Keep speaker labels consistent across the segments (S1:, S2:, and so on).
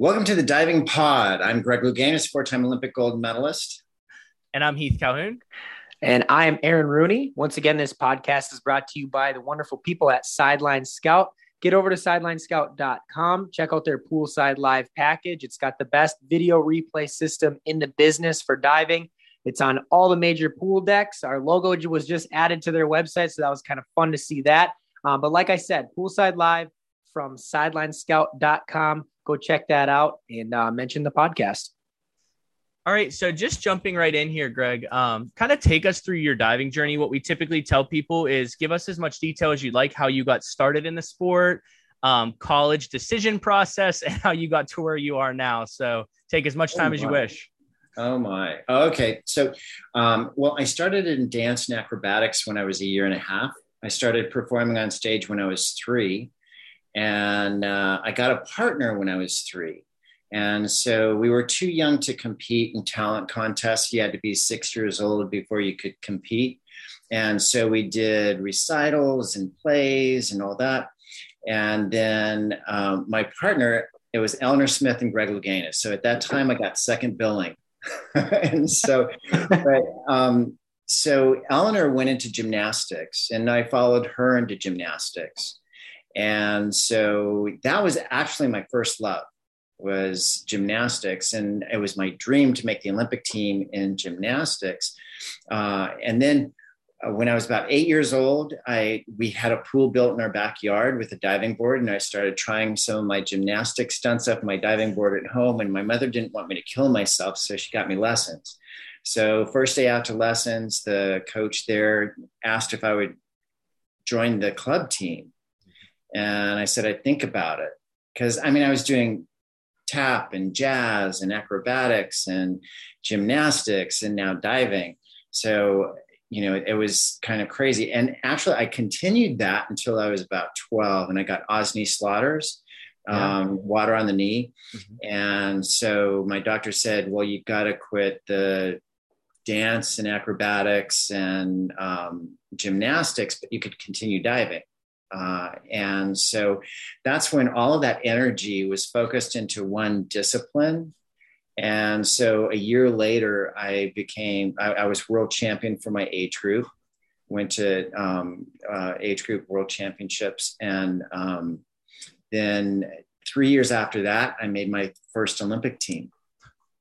S1: Welcome to the Diving Pod. I'm Greg Louganis, four-time Olympic gold medalist.
S2: And I'm Heath Calhoun.
S3: And I am Aaron Rooney. Once again, this podcast is brought to you by the wonderful people at Sideline Scout. Get over to sidelinescout.com. Check out their poolside live package. It's got the best video replay system in the business for diving. It's on all the major pool decks. Our logo was just added to their website, so that was kind of fun to see that. Um, but like I said, poolside live from sidelinescout.com. Go check that out and uh, mention the podcast.
S2: All right, so just jumping right in here, Greg, um, kind of take us through your diving journey. What we typically tell people is give us as much detail as you'd like, how you got started in the sport, um, college decision process, and how you got to where you are now. So take as much time oh as you wish.
S1: Oh my. Okay. So, um, well, I started in dance and acrobatics when I was a year and a half. I started performing on stage when I was three and uh, I got a partner when I was three. And so we were too young to compete in talent contests. You had to be six years old before you could compete. And so we did recitals and plays and all that. And then um, my partner, it was Eleanor Smith and Greg Louganis. So at that time, I got second billing. and so, but, um, so Eleanor went into gymnastics and I followed her into gymnastics. And so that was actually my first love was gymnastics. And it was my dream to make the olympic team in gymnastics. Uh, and then uh, when i was about eight years old i we had a pool built in our backyard with a diving board and i started trying some of my gymnastic stunts up my diving board at home and my mother didn't want me to kill myself so she got me lessons. So first day after lessons the coach there asked if i would join the club team and I said, I'd think about it. Because I mean, I was doing tap and jazz and acrobatics and gymnastics and now diving. So, you know, it was kind of crazy. And actually, I continued that until I was about 12 and I got Osgood-Schlatter's. Yeah. Um, water on the knee. Mm-hmm. And so my doctor said, well, you've got to quit the dance and acrobatics and um, gymnastics, but you could continue diving. Uh, and so that's when all of that energy was focused into one discipline. And so a year later, I became, I, I was world champion for my age group, went to um, uh, age group world championships. And um, then three years after that, I made my first Olympic team.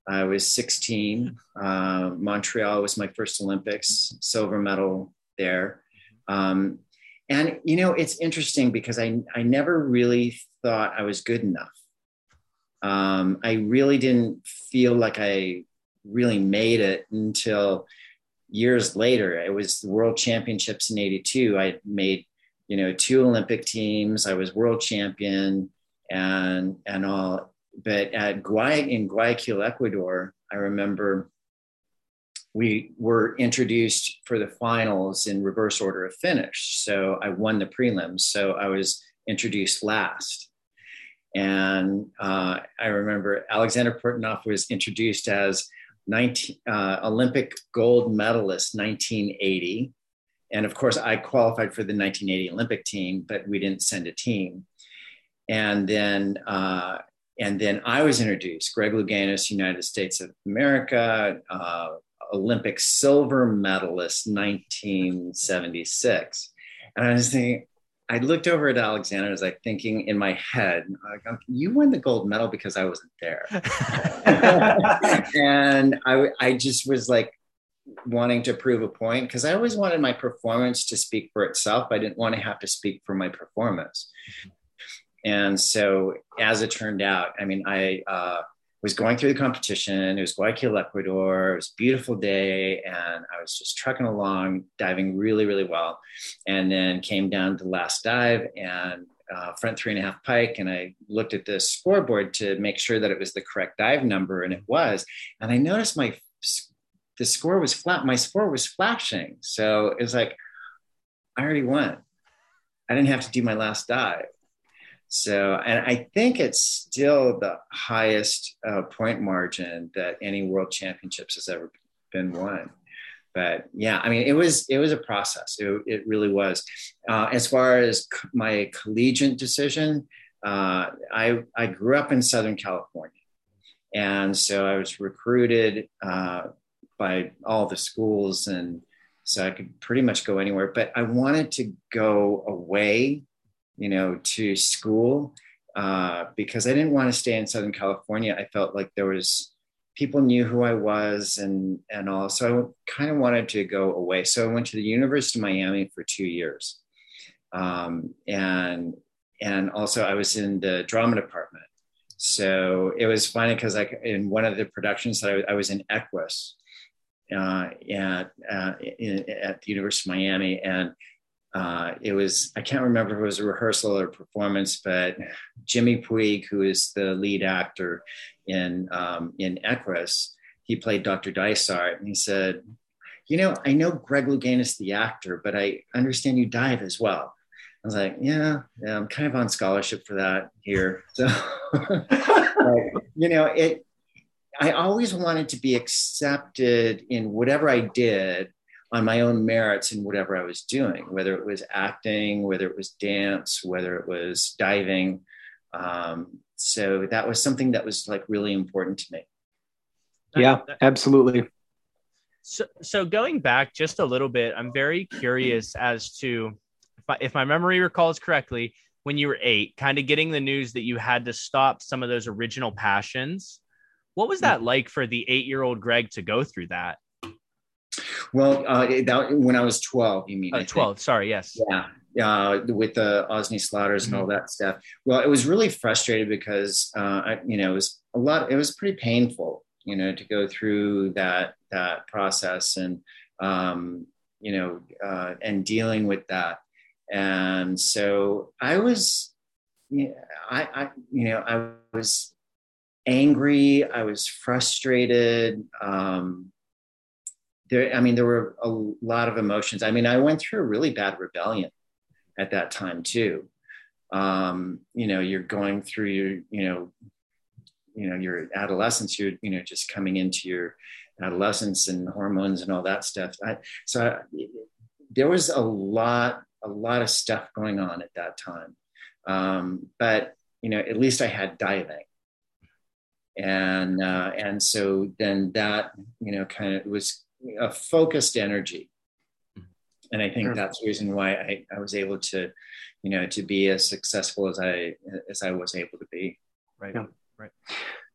S1: I was 16. Uh, Montreal was my first Olympics, silver medal there. Um, and you know, it's interesting because I I never really thought I was good enough. Um, I really didn't feel like I really made it until years later. It was the World Championships in '82. I made you know two Olympic teams. I was world champion and and all. But at Guay in Guayaquil, Ecuador, I remember we were introduced for the finals in reverse order of finish. So I won the prelims. So I was introduced last. And uh, I remember Alexander Portnov was introduced as 19, uh, Olympic gold medalist 1980. And of course, I qualified for the 1980 Olympic team, but we didn't send a team. And then, uh, and then I was introduced, Greg Louganis, United States of America, uh, Olympic silver medalist 1976. And I was thinking, I looked over at Alexander, I was like thinking in my head, like, you won the gold medal because I wasn't there. and I, I just was like wanting to prove a point because I always wanted my performance to speak for itself. I didn't want to have to speak for my performance. And so, as it turned out, I mean, I, uh, was going through the competition. It was Guayaquil, Ecuador. It was a beautiful day, and I was just trucking along, diving really, really well. And then came down to the last dive and uh, front three and a half pike, and I looked at the scoreboard to make sure that it was the correct dive number, and it was. And I noticed my the score was flat. My score was flashing, so it was like I already won. I didn't have to do my last dive. So, and I think it's still the highest uh, point margin that any world championships has ever been won. But yeah, I mean, it was it was a process. It, it really was. Uh, as far as my collegiate decision, uh, I, I grew up in Southern California. And so I was recruited uh, by all the schools. And so I could pretty much go anywhere. But I wanted to go away, you know, to school uh, because I didn't want to stay in Southern California. I felt like there was people knew who I was and and all. So I kind of wanted to go away. So I went to the University of Miami for two years, um, and and also I was in the drama department. So it was funny because like in one of the productions that I, I was in Equus uh, at uh, in, at the University of Miami, and uh, it was I can't remember if it was a rehearsal or performance, but Jimmy Puig, who is the lead actor in um, in Equus, he played Dr. Dysart, and he said, "You know, I know Greg Louganis, the actor, but I understand you dive as well." I was like, "Yeah, yeah I'm kind of on scholarship for that here." So, you know, it. I always wanted to be accepted in whatever I did on my own merits in whatever I was doing, whether it was acting, whether it was dance, whether it was diving. Um, so that was something that was like really important to me.
S3: Yeah, absolutely.
S2: So, so going back just a little bit, I'm very curious as to if, I, if my memory recalls correctly, when you were eight, kind of getting the news that you had to stop some of those original passions. What was that like for the eight year old Greg to go through that?
S1: Well, uh, that, when I was 12, you mean?
S2: Uh, 12, sorry, yes.
S1: Yeah. Uh, with the Osgood-Schlatter's mm-hmm. and all mm-hmm. that stuff. Well, it was really frustrated because, uh, I, you know, it was a lot, it was pretty painful, you know, to go through that, that process and, um, you know, uh, and dealing with that. And so I was, know, I, I, you know, I was angry. I was frustrated. Um, there, I mean, there were a lot of emotions. I mean, I went through a really bad rebellion at that time too. Um, you know, you're going through your, you know, you know, your adolescence, you're, you know, just coming into your adolescence and hormones and all that stuff. I, so I, there was a lot, a lot of stuff going on at that time. Um, but, you know, at least I had diving and uh, and so then that you know kind of was a focused energy and i think sure. that's the reason why I, I was able to you know to be as successful as i as i was able to be
S2: right yeah. right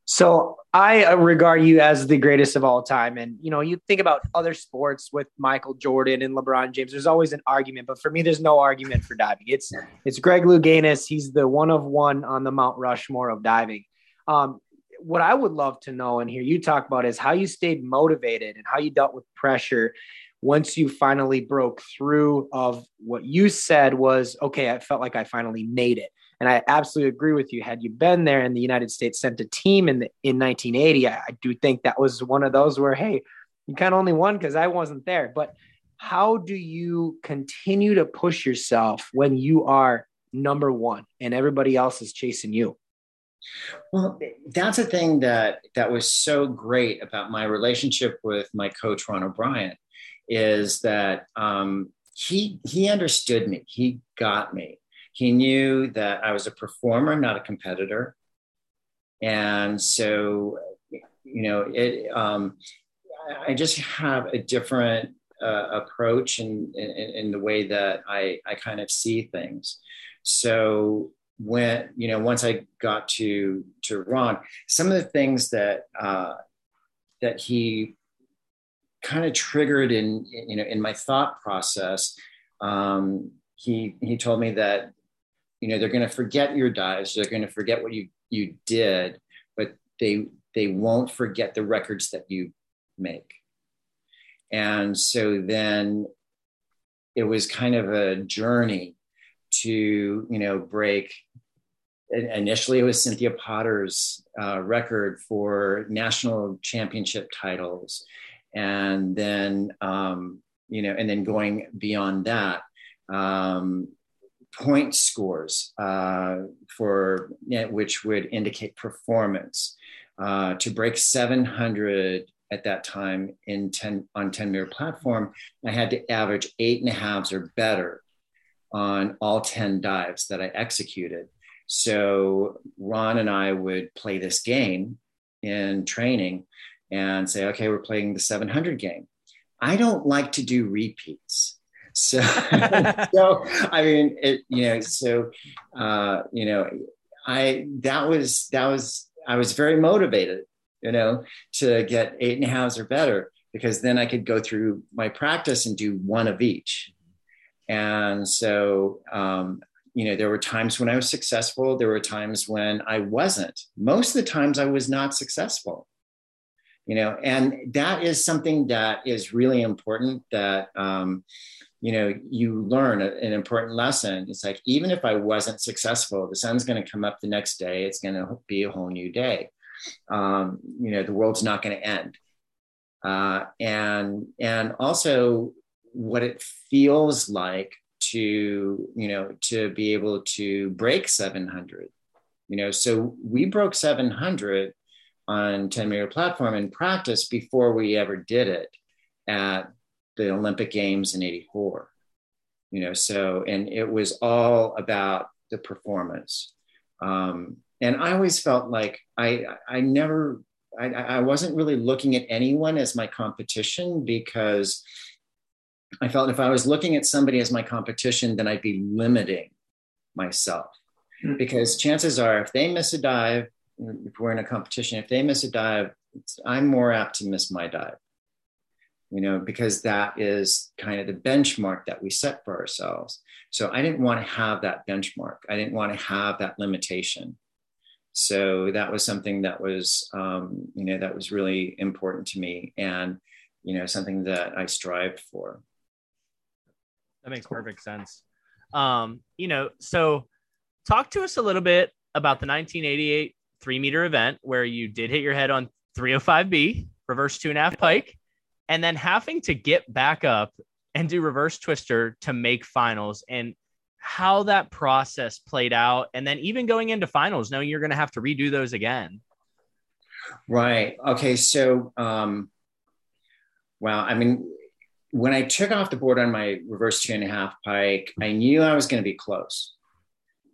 S3: so I regard you as the greatest of all time. And, you know, you think about other sports with Michael Jordan and LeBron James, there's always an argument, but for me, there's no argument for diving. It's, it's Greg Louganis. He's the one of one on the Mount Rushmore of diving. Um, what I would love to know and hear you talk about is how you stayed motivated and how you dealt with pressure once you finally broke through of what you said was okay i felt like i finally made it. And i absolutely agree with you. Had you been there and the united states sent a team in the, in 1980 I, I do think that was one of those where hey you kind of only won because i wasn't there. But how do you continue to push yourself when you are number one and everybody else is chasing you
S1: well, that's a thing that that was so great about my relationship with my coach Ron O'Brien, is that um, he he understood me. He got me. He knew that I was a performer, not a competitor, and so you know it. Um, I just have a different uh, approach in, in, in the way that I I kind of see things. So when you know once I got to to Ron, some of the things that uh, that he kind of triggered in you know in my thought process. Um, he he told me that you know they're going to forget your dives, they're going to forget what you you did, but they they won't forget the records that you make. And so then it was kind of a journey to you know break initially it was cynthia potter's uh, record for national championship titles. And then um, you know and then going beyond that um, point scores uh, for which would indicate performance uh, to break 700 at that time in 10 on 10 meter platform i had to average eight and a halves or better on all 10 dives that I executed. So Ron and I would play this game in training and say, okay, we're playing the 700 game. I don't like to do repeats. So, so I mean, it, you know, so, uh, you know, I, that was, that was, I was very motivated, you know, to get eight and a halves or better, because then I could go through my practice and do one of each. And so, um, you know, there were times when I was successful. There were times when I wasn't. Most of the times I was not successful. You know and that is something that is really important that um, you know you learn an important lesson. It's like even if i wasn't successful the sun's going to come up the next day. It's going to be a whole new day. Um, you know the world's not going to end. Uh, and and also what it feels like to you know to be able to break 700 you know so we broke 700 on 10 meter platform in practice before we ever did it at the Olympic Games in 84. You know, so, and it was all about the performance. Um, and I always felt like I, I never, I, I wasn't really looking at anyone as my competition because I felt if I was looking at somebody as my competition, then I'd be limiting myself. Mm-hmm. Because chances are, if they miss a dive, if we're in a competition, if they miss a dive, I'm more apt to miss my dive, you know, because that is kind of the benchmark that we set for ourselves. So I didn't want to have that benchmark. I didn't want to have that limitation. So that was something that was, um, you know, that was really important to me and, you know, something that I strived for.
S2: That makes perfect sense. Um, you know, so talk to us a little bit about the 1988 three meter event where you did hit your head on 305B, reverse two and a half pike, and then having to get back up and do reverse twister to make finals and how that process played out. And then even going into finals, knowing you're going to have to redo those again.
S1: Right. Okay. So, um, well, I mean, when I took off the board on my reverse two and a half pike, I knew I was going to be close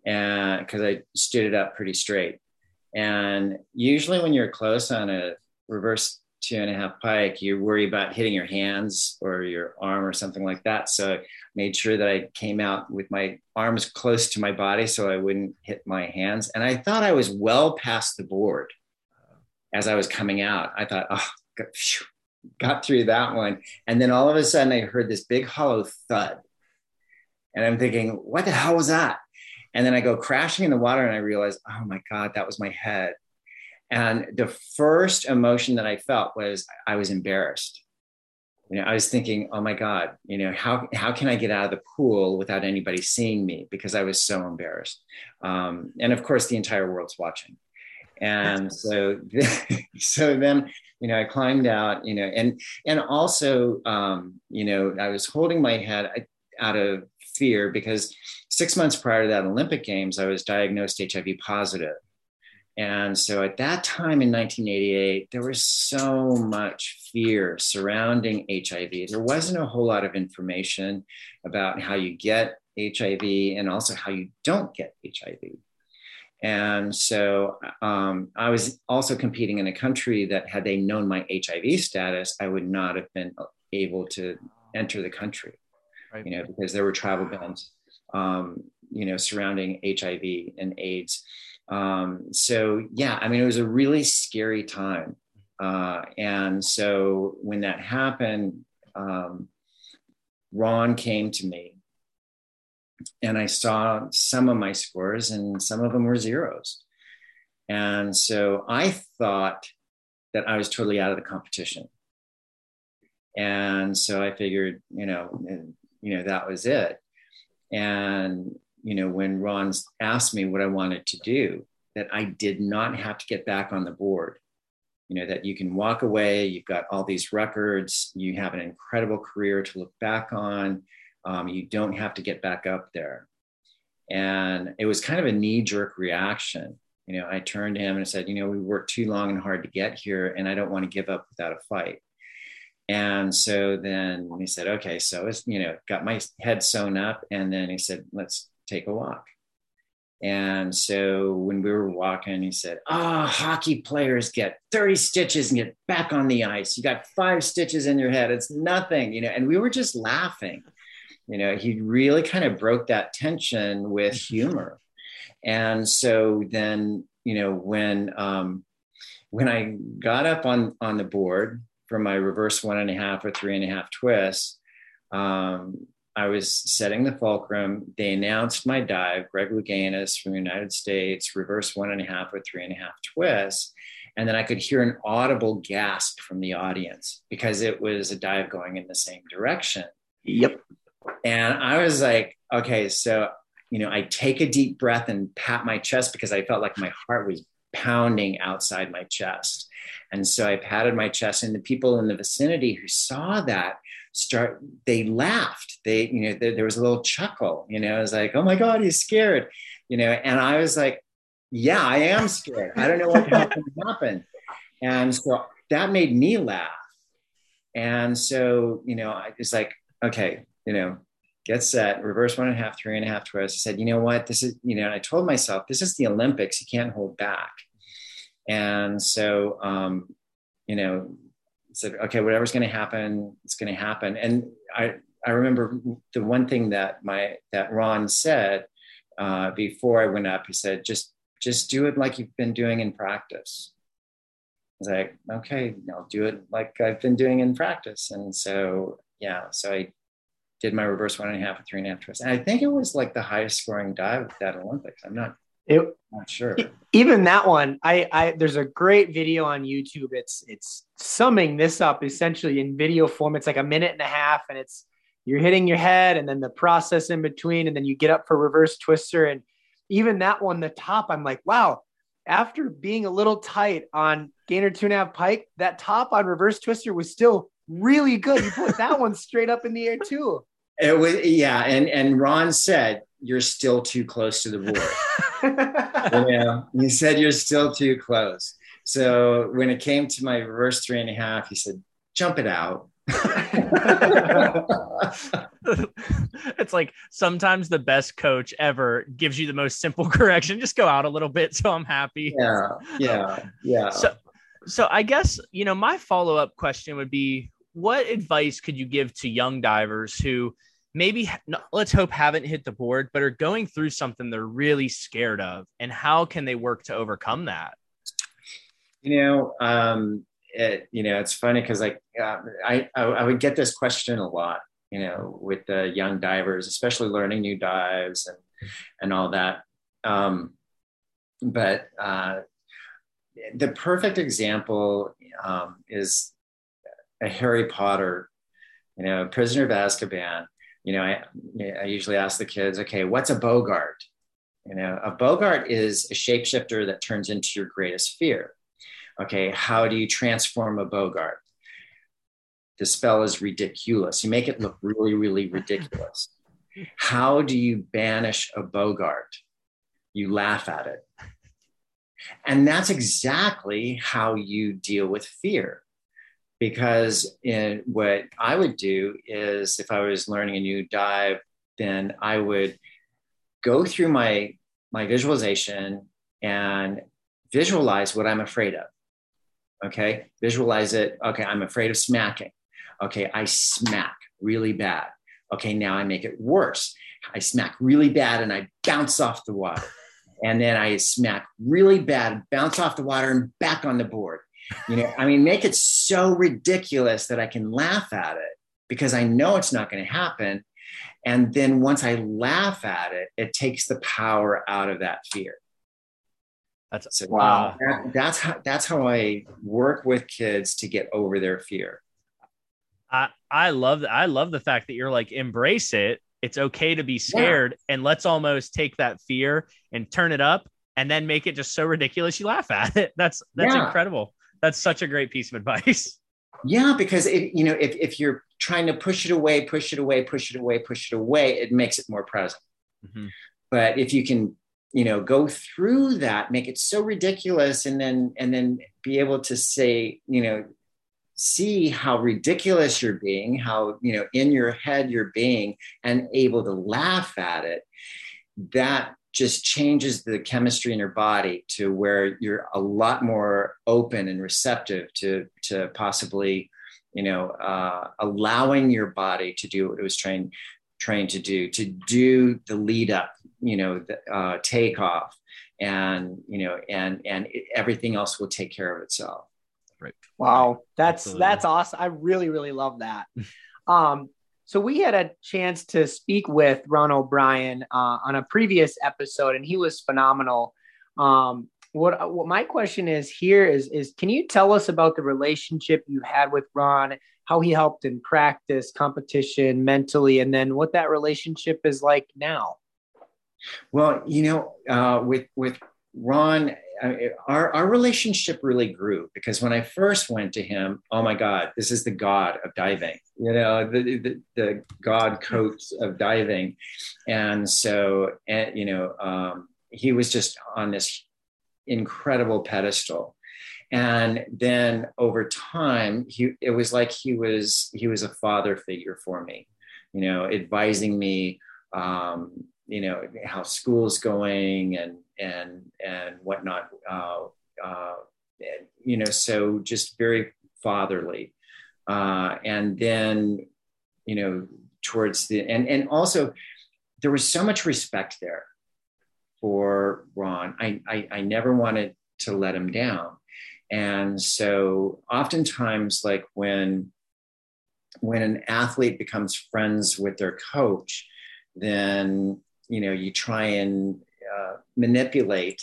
S1: because I stood it up pretty straight. And usually, when you're close on a reverse two and a half pike, you worry about hitting your hands or your arm or something like that. So I made sure that I came out with my arms close to my body so I wouldn't hit my hands. And I thought I was well past the board as I was coming out. I thought, oh, got through that one. And then all of a sudden, I heard this big hollow thud. And I'm thinking, what the hell was that? And then I go crashing in the water and I realize, oh my God, that was my head. And the first emotion that I felt was I was embarrassed. You know, I was thinking, oh my God, you know, how, how can I get out of the pool without anybody seeing me? Because I was so embarrassed. Um, and of course, the entire world's watching. And so, so then, you know, I climbed out, you know, and, and also, um, you know, I was holding my head out of fear because six months prior to that Olympic Games, I was diagnosed HIV positive. And so at that time in 1988, there was so much fear surrounding HIV. There wasn't a whole lot of information about how you get HIV and also how you don't get HIV. And so um, I was also competing in a country that, had they known my HIV status, I would not have been able to enter the country, right. you know, because there were travel bans um, you know, surrounding HIV and AIDS. Um, so yeah, I mean, it was a really scary time. Uh, and so when that happened, um, Ron came to me and I saw some of my scores and some of them were zeros. And so I thought that I was totally out of the competition. And so I figured, you know, you know, that was it. And, you know, when Ron asked me what I wanted to do, that I did not have to get back on the board. You know, that you can walk away, you've got all these records, you have an incredible career to look back on. Um, you don't have to get back up there. And it was kind of a knee jerk reaction. You know, I turned to him and I said, You know, we worked too long and hard to get here, and I don't want to give up without a fight. And so then he said, okay, so it's, you know, got my head sewn up. And then he said, let's take a walk. And so when we were walking, he said, Ah, oh, hockey players get 30 stitches and get back on the ice. You got five stitches in your head. It's nothing, you know. And we were just laughing. You know, he really kind of broke that tension with humor. And so then, you know, when um, when I got up on on the board for my reverse one and a half or three and a half twists, um, I was setting the fulcrum. They announced my dive, Greg Louganis from the United States, reverse one and a half or three and a half twists. And then I could hear an audible gasp from the audience because it was a dive going in the same direction.
S3: Yep.
S1: And I was like, okay, so, you know, I take a deep breath and pat my chest because I felt like my heart was pounding outside my chest. And so I patted my chest, and the people in the vicinity who saw that start, they laughed. They, you know, there, there was a little chuckle, you know, I was like, oh my God, he's scared, you know, and I was like, yeah, I am scared. I don't know what happened. And so that made me laugh. And so, you know, I was like, okay, you know, get set, reverse one and a half, three and a half twist. I said, you know what? This is, you know, I told myself, this is the Olympics. You can't hold back. And so, um, you know, said, okay, whatever's going to happen, it's going to happen. And I, I remember the one thing that my, that Ron said uh, before I went up, he said, just, just do it like you've been doing in practice. I was like, okay, I'll do it like I've been doing in practice. And so, yeah, so I did my reverse one and a half and three and a half twist. And I think it was like the highest scoring dive at that Olympics. I'm not, it, not sure.
S3: Even that one, I, I, there's a great video on YouTube. It's, it's summing this up essentially in video form. It's like a minute and a half and it's, you're hitting your head and then the process in between. And then you get up for reverse twister. And even that one, the top, I'm like, wow, after being a little tight on gainer two and a half pike, that top on reverse twister was still really good. You put that one straight up in the air too.
S1: It was yeah, and and Ron said you're still too close to the board. you know, he said you're still too close. So when it came to my reverse three and a half, he said, "Jump it out."
S2: it's like sometimes the best coach ever gives you the most simple correction. Just go out a little bit, so I'm happy.
S1: Yeah, yeah, yeah.
S2: So, so I guess you know my follow up question would be, what advice could you give to young divers who maybe let's hope haven't hit the board but are going through something they're really scared of and how can they work to overcome that?
S1: You know um it, you know it's funny because like uh, I, I i would get this question a lot you know with the young divers especially learning new dives and and all that. Um but uh the perfect example um, is a harry potter you know prisoner of azkaban you know, I, I usually ask the kids, okay, what's a Boggart? You know, a Boggart is a shapeshifter that turns into your greatest fear. Okay, how do you transform a Boggart? The spell is ridiculous. You make it look really, really ridiculous. How do you banish a Boggart? You laugh at it. And that's exactly how you deal with fear because in what I would do is if I was learning a new dive, then I would go through my my visualization and visualize what I'm afraid of. Okay, visualize it. Okay, I'm afraid of smacking. Okay, I smack really bad. Okay, now I make it worse. I smack really bad and I bounce off the water. And then I smack really bad, bounce off the water and back on the board you know, I mean, make it so ridiculous that I can laugh at it because I know it's not going to happen. And then once I laugh at it, it takes the power out of that fear.
S2: That's
S1: so wow. That, that's how that's how I work with kids to get over their fear.
S2: I I love I love the fact that you're like embrace it. It's okay to be scared, yeah. and let's almost take that fear and turn it up, and then make it just so ridiculous you laugh at it. That's that's yeah. incredible. That's such a great piece of advice.
S1: Yeah, because if you know, if, if you're trying to push it away, push it away, push it away, push it away, it makes it more present. Mm-hmm. But if you can, you know, go through that, make it so ridiculous, and then and then be able to say, you know, see how ridiculous you're being, how you know in your head you're being, and able to laugh at it, that just changes the chemistry in your body to where you're a lot more open and receptive to to possibly you know uh, allowing your body to do what it was trained trained to do to do the lead up you know the uh, takeoff and you know and and it, everything else will take care of itself.
S3: Right. Wow. That's Absolutely. that's awesome i really really love that. Um so we had a chance to speak with ron o'brien uh, on a previous episode and he was phenomenal. Um what what my question is here is is can you tell us about the relationship you had with ron how he helped in practice competition mentally and then what that relationship is like now?
S1: Well, you know, uh, with with Ron, our our relationship really grew because when I first went to him, oh my God, this is the god of diving, you know, the the, the god coach of diving, and so and, you know, um, he was just on this incredible pedestal. And then over time he it was like he was he was a father figure for me you know advising me um, you know how school's going and and and whatnot uh, uh, you know so just very fatherly. Uh, and then you know towards the and and also there was so much respect there for ron. I i, I never wanted to let him down. And so oftentimes like when when an athlete becomes friends with their coach then you know you try and uh, manipulate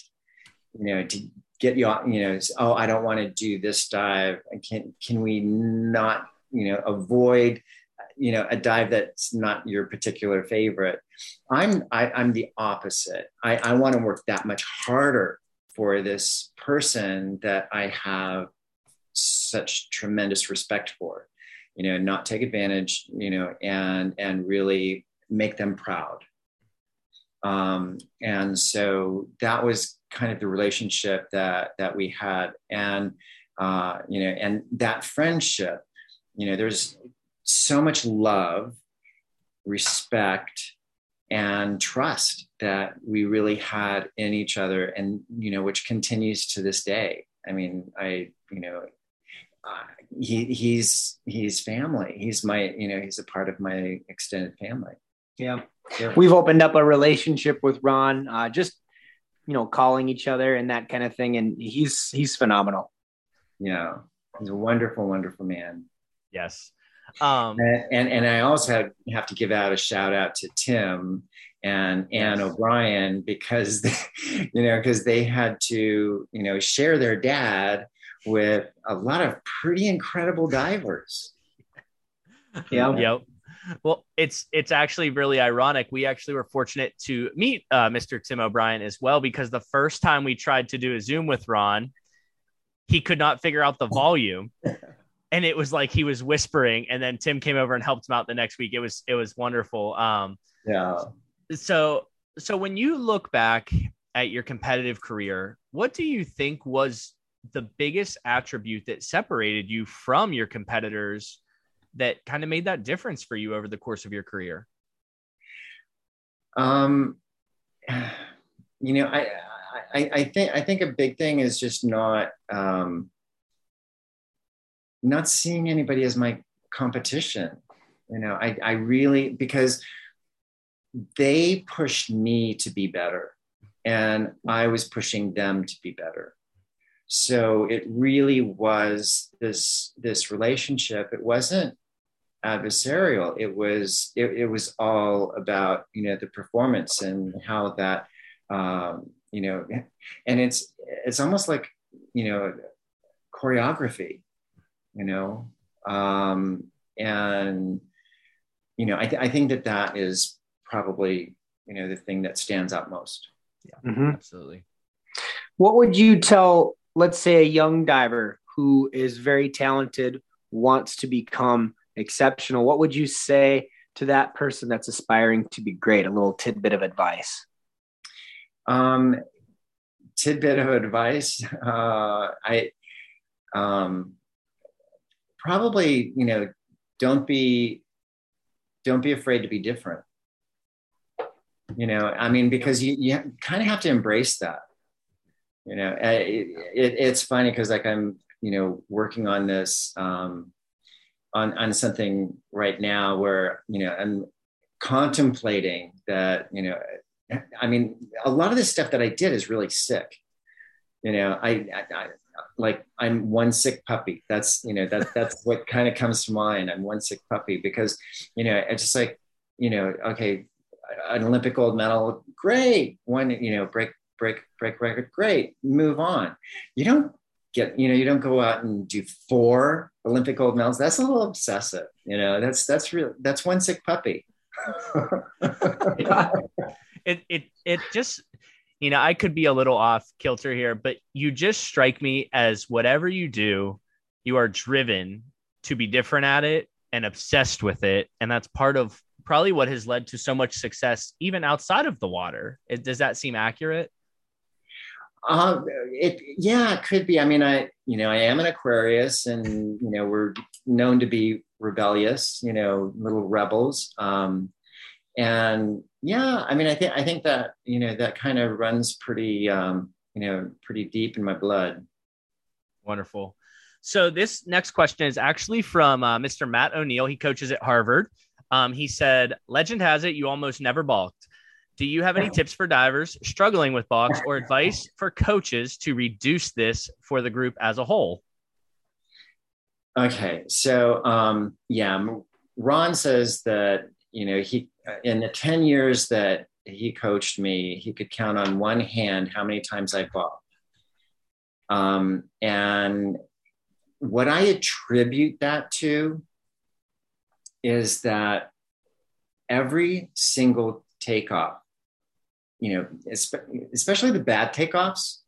S1: you know to get you you know oh i don't want to do this dive. Can can we not you know avoid you know a dive that's not your particular favorite? I'm I, am i am the opposite. I i want to work that much harder for this person that i have such tremendous respect for you know not take advantage you know and and really make them proud um, and so that was kind of the relationship that that we had, and uh, you know, and that friendship, you know, there's so much love, respect, and trust that we really had in each other, and you know, which continues to this day. I mean, I you know, uh, he he's he's family. He's my you know he's a part of my extended family.
S3: Yeah. Yeah. We've opened up a relationship with Ron, uh, just, you know, calling each other and that kind of thing. And he's, he's phenomenal.
S1: Yeah. He's a wonderful, wonderful man.
S2: Yes.
S1: Um, and, and, and I also have, have to give out a shout out to Tim and Ann yes. O'Brien because, they, you know, because they had to, you know, share their dad with a lot of pretty incredible divers.
S2: Yeah. Yep. Well, it's it's actually really ironic. We actually were fortunate to meet uh, Mr. Tim O'Brien as well because the first time we tried to do a Zoom with Ron, he could not figure out the volume, and it was like he was whispering. And then Tim came over and helped him out the next week. It was it was wonderful. Um,
S1: yeah.
S2: So so when you look back at your competitive career, what do you think was the biggest attribute that separated you from your competitors? That kind of made that difference for you over the course of your career?
S1: Um, you know, I, I, I think I think a big thing is just not um, not seeing anybody as my competition. You know, I, I really because they pushed me to be better, and I was pushing them to be better. So it really was this this relationship. It wasn't adversarial. It was it, it was all about you know the performance and how that um, you know, and it's it's almost like you know choreography, you know, um, and you know I, th- I think that that is probably you know the thing that stands out most.
S2: Yeah, mm-hmm. absolutely.
S3: What would you tell, let's say, a young diver who is very talented, wants to become exceptional, what would you say to that person that's aspiring to be great? A little tidbit of advice.
S1: Um, tidbit of advice. Uh, I um, probably, you know, don't be don't be afraid to be different. You know, I mean, because you, you kind of have to embrace that. You know, it, it, it's funny because like I'm, you know, working on this, um, on, on something right now where, you know, I'm contemplating that, you know, I mean, a lot of this stuff that I did is really sick. You know, I, I, I like I'm one sick puppy. That's you know that that's what kind of comes to mind. I'm one sick puppy because you know it's just like you know okay, an Olympic gold medal, great. One you know break break break record, great. Move on. You don't get you know you don't go out and do four Olympic gold medals. That's a little obsessive. You know that's that's real. That's one sick puppy.
S2: it it it just you know, I could be a little off kilter here, but you just strike me as whatever you do, you are driven to be different at it and obsessed with it. And that's part of probably what has led to so much success, even outside of the water. It, does that seem accurate?
S1: Uh, it, yeah, it could be. I mean, I, you know, I am an Aquarius and, you know, we're known to be rebellious, you know, little rebels. Um, and yeah i mean i think i think that you know that kind of runs pretty um you know pretty deep in my blood.
S2: Wonderful. So this next question is actually from uh, mr matt o'neill. He coaches at harvard. Um, he said legend has it you almost never balked do you have any tips for divers struggling with balks or advice for coaches to reduce this for the group as a whole
S1: okay so um, yeah ron says that you know he in the 10 years that he coached me, he could count on one hand how many times I balked. Um, and what I attribute that to is that every single takeoff, you know, especially the bad takeoffs,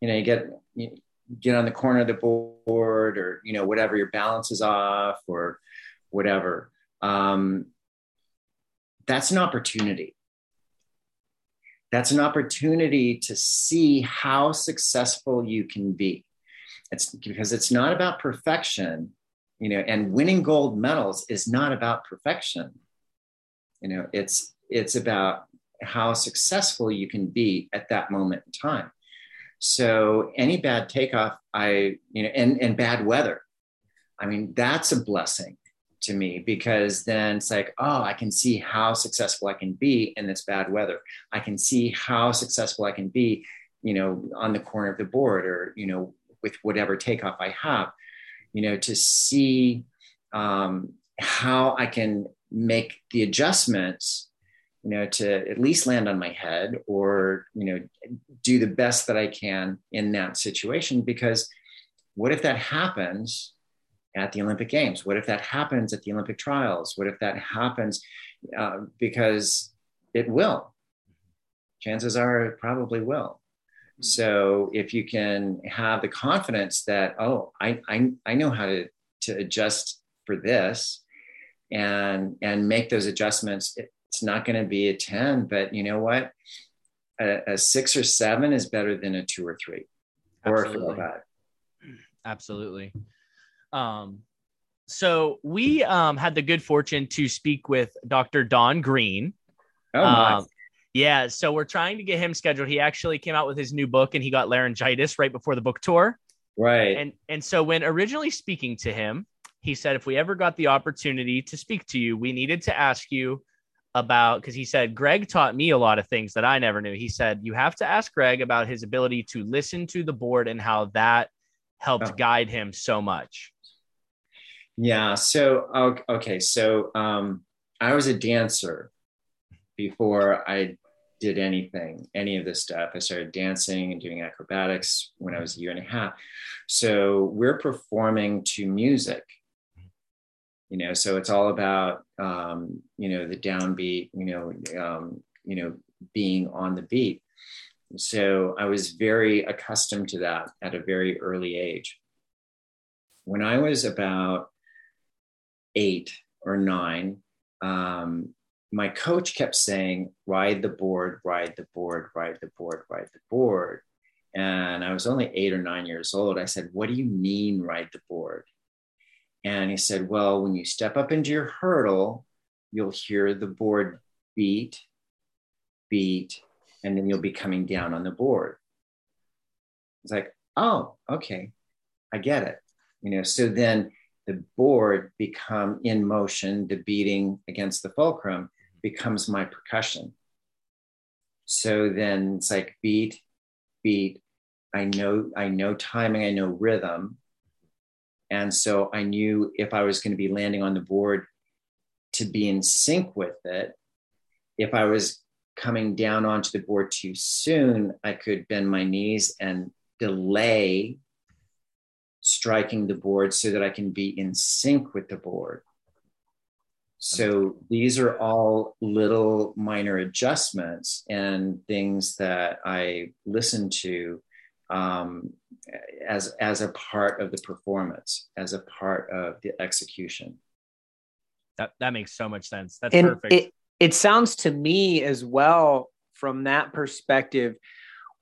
S1: you know, you get you get on the corner of the board or you know whatever your balance is off or whatever. Um, that's an opportunity. That's an opportunity to see how successful you can be. It's because it's not about perfection, you know, and winning gold medals is not about perfection. You know, it's it's about how successful you can be at that moment in time. So any bad takeoff, I, you know, and, and bad weather. I mean, that's a blessing to me because then it's like, oh, I can see how successful I can be in this bad weather. I can see how successful I can be, you know, on the corner of the board or, you know, with whatever takeoff I have, you know, to see um, how I can make the adjustments, you know, to at least land on my head or, you know, do the best that I can in that situation. Because what if that happens? at the Olympic Games? What if that happens at the Olympic trials? What if that happens? Uh, because it will. Chances are it probably will. So if you can have the confidence that, oh, I, I, I know how to, to adjust for this and, and make those adjustments, it's not going to be a 10, but you know what? A, a, six or seven is better than a two or three Absolutely. or a four
S2: Absolutely. Um, so we um, had the good fortune to speak with Dr. Don Greene.
S1: Oh, nice. Um,
S2: yeah, so we're trying to get him scheduled. He actually came out with his new book, and he got laryngitis right before the book tour.
S1: Right.
S2: And and so when originally speaking to him, he said if we ever got the opportunity to speak to you, we needed to ask you about because he said Greg taught me a lot of things that I never knew. He said you have to ask Greg about his ability to listen to the board and how that helped oh. guide him so much.
S1: Yeah. So okay. So um, I was a dancer before I did anything, any of this stuff. I started dancing and doing acrobatics when I was a year and a half. So we're performing to music. You know, so it's all about um, you know the downbeat. You know, um, you know, being on the beat. So I was very accustomed to that at a very early age. When I was about eight or nine, um, my coach kept saying, ride the board, ride the board, ride the board, ride the board. And I was only eight or nine years old. I said, What do you mean, ride the board? And he said, Well, when you step up into your hurdle, you'll hear the board beat beat, and then you'll be coming down on the board. It's like, oh, okay, I get it. You know, so then the board become in motion, the beating against the fulcrum becomes my percussion. So then it's like beat, beat. I know, I know timing, I know rhythm. And so I knew if I was going to be landing on the board to be in sync with it. If I was coming down onto the board too soon, I could bend my knees and delay striking the board so that I can be in sync with the board. So these are all little minor adjustments and things that I listen to um, as as a part of the performance, as a part of the execution.
S2: That that makes so much sense. That's
S3: and
S2: perfect.
S3: It, it sounds to me as well from that perspective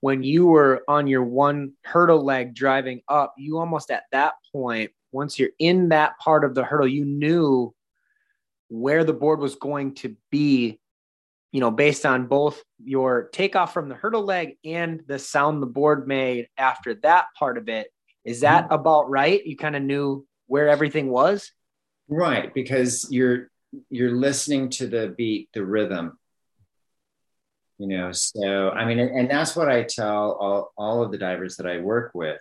S3: when you were on your one hurdle leg driving up, you almost at that point, once you're in that part of the hurdle, you knew where the board was going to be, you know, based on both your takeoff from the hurdle leg and the sound the board made after that part of it. Is that mm-hmm. about right? You kind of knew where everything was?
S1: Right, because you're you're listening to the beat, the rhythm, you know so i mean and, and that's what i tell all, all of the divers that i work with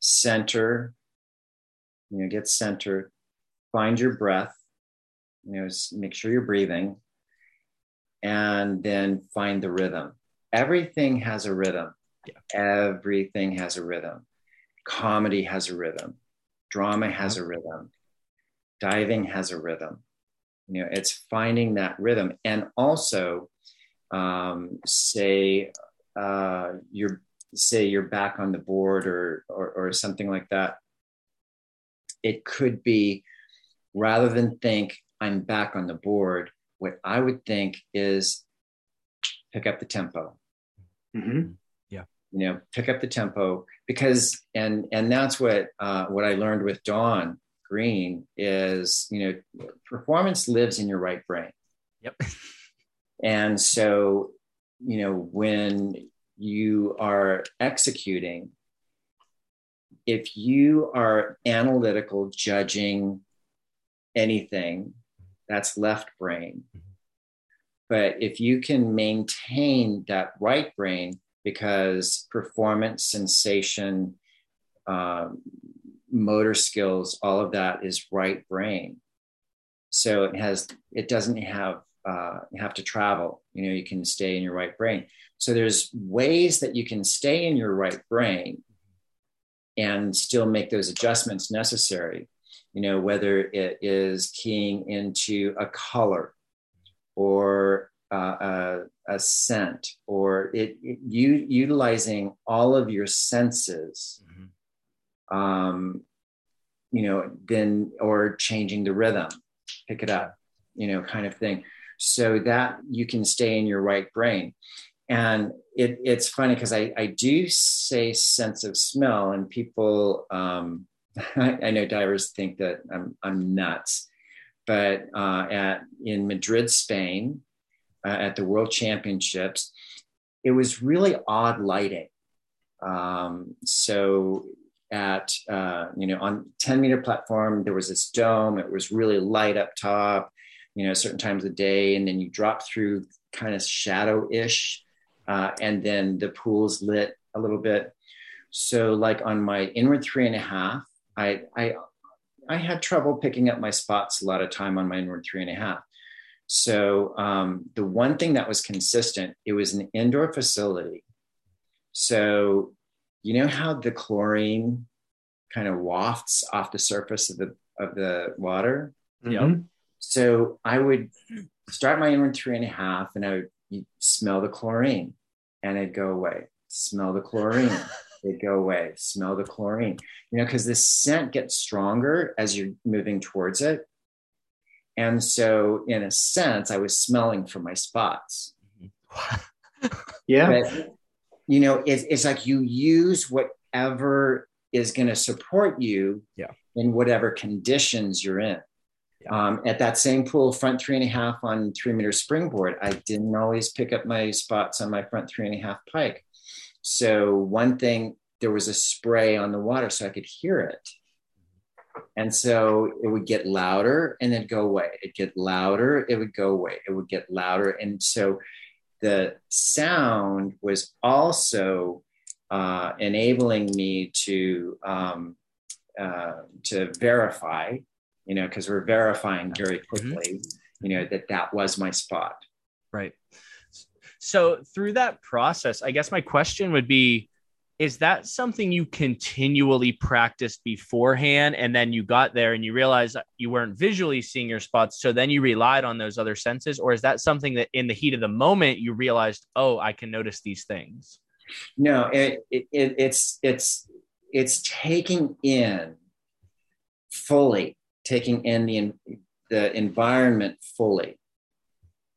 S1: center you know get centered find your breath you know make sure you're breathing and then find the rhythm. Everything has a rhythm. Yeah. everything has a rhythm. Comedy has a rhythm. Drama has a rhythm. Diving has a rhythm. You know it's finding that rhythm. And also um, say uh, you're say you're back on the board or, or or something like that. It could be rather than think i'm back on the board what i would think is pick up the tempo.
S2: Mm-hmm. yeah.
S1: You know pick up the tempo because and and that's what uh, what i learned with Don Greene is you know performance lives in your right brain.
S2: Yep.
S1: And so, you know, when you are executing, if you are analytical, judging anything, that's left brain. But if you can maintain that right brain, because performance, sensation, um, motor skills, all of that is right brain. So it has, it doesn't have uh, have to travel. You know, you can stay in your right brain. So there's ways that you can stay in your right brain and still make those adjustments necessary. You know, whether it is keying into a color or uh, a, a, scent or it, it, you utilizing all of your senses. Mm-hmm. Um, you know, then or changing the rhythm, pick it up, you know, kind of thing so that you can stay in your right brain. And it, it's funny because I, I do say sense of smell, and people, um, I, I, know divers think that I'm, I'm nuts, but uh, at in Madrid, Spain, uh, at the World Championships, it was really odd lighting. Um, so at uh, you know on 10 meter platform there was this dome it was really light up top you know, certain times of day, and then you drop through kind of shadow-ish, uh, and then the pool's lit a little bit. So, like on my inward three and a half, I I I had trouble picking up my spots a lot of time on my inward three and a half. So um, the one thing that was consistent, it was an indoor facility. So you know how the chlorine kind of wafts off the surface of the of the water.
S2: Mm-hmm.
S1: So I would start my inward three and a half, and I would smell the chlorine, and it'd go away. Smell the chlorine, it'd go away. Smell the chlorine, you know, because the scent gets stronger as you're moving towards it. And so, in a sense, I was smelling for my spots.
S3: yeah.
S1: But, you know, it's, it's like you use whatever is going to support you
S2: yeah.
S1: in whatever conditions you're in. Um, at that same pool, front three and a half on three meter springboard, I didn't always pick up my spots on my front three and a half pike. So one thing, there was a spray on the water, so I could hear it. And so it would get louder and then go away. It'd get louder, it would go away. It would get louder. And so the sound was also uh, enabling me to um, uh, to verify, you know, because we're verifying very mm-hmm. quickly, mm-hmm. you know, that that was my spot.
S2: Right. So through that process, I guess my question would be is that something you continually practiced beforehand and then you got there and you realized you weren't visually seeing your spots so then you relied on those other senses? Or is that something that in the heat of the moment you realized oh i can notice these things?
S1: No it, it, it it's it's it's taking in fully taking in the the environment fully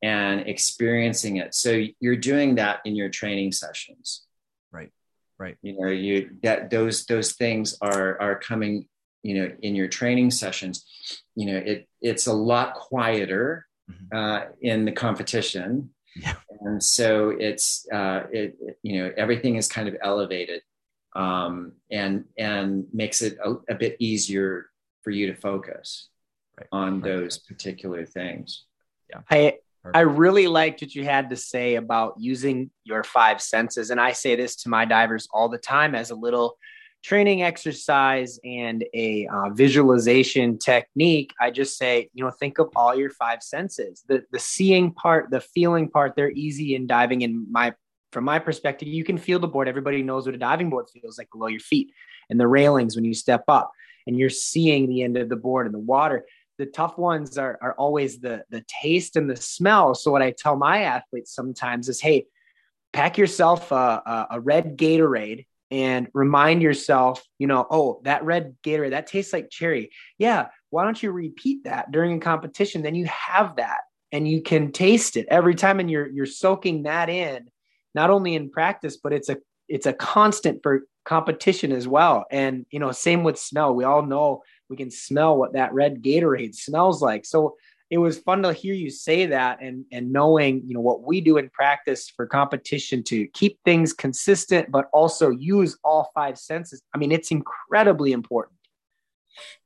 S1: and experiencing it so you're doing that in your training sessions
S2: right Right.
S1: you know you that those those things are are coming you know in your training sessions you know it it's a lot quieter mm-hmm. uh, in the competition yeah. and so it's uh, it, you know everything is kind of elevated um, and and makes it a, a, bit easier for you to focus right. on right. those particular things
S3: yeah i I really liked what you had to say about using your five senses. And I say this to my divers all the time as a little training exercise and a uh, visualization technique. I just say, you know, think of all your five senses. The the seeing part, the feeling part, they're easy in diving. In my from my perspective, you can feel the board. Everybody knows what a diving board feels like below your feet and the railings when you step up and you're seeing the end of the board and the water the tough ones are, are always the the taste and the smell. So what I tell my athletes sometimes is, hey, pack yourself a, a, a red Gatorade and remind yourself, you know, oh, that red Gatorade that tastes like cherry. Yeah, why don't you repeat that during a competition? Then you have that and you can taste it every time, and you're you're soaking that in, not only in practice, but it's a it's a constant for competition as well. And you know, same with smell. We all know we can smell what that red Gatorade smells like. So it was fun to hear you say that and and knowing you know what we do in practice for competition to keep things consistent but also use all five senses. I mean it's incredibly important.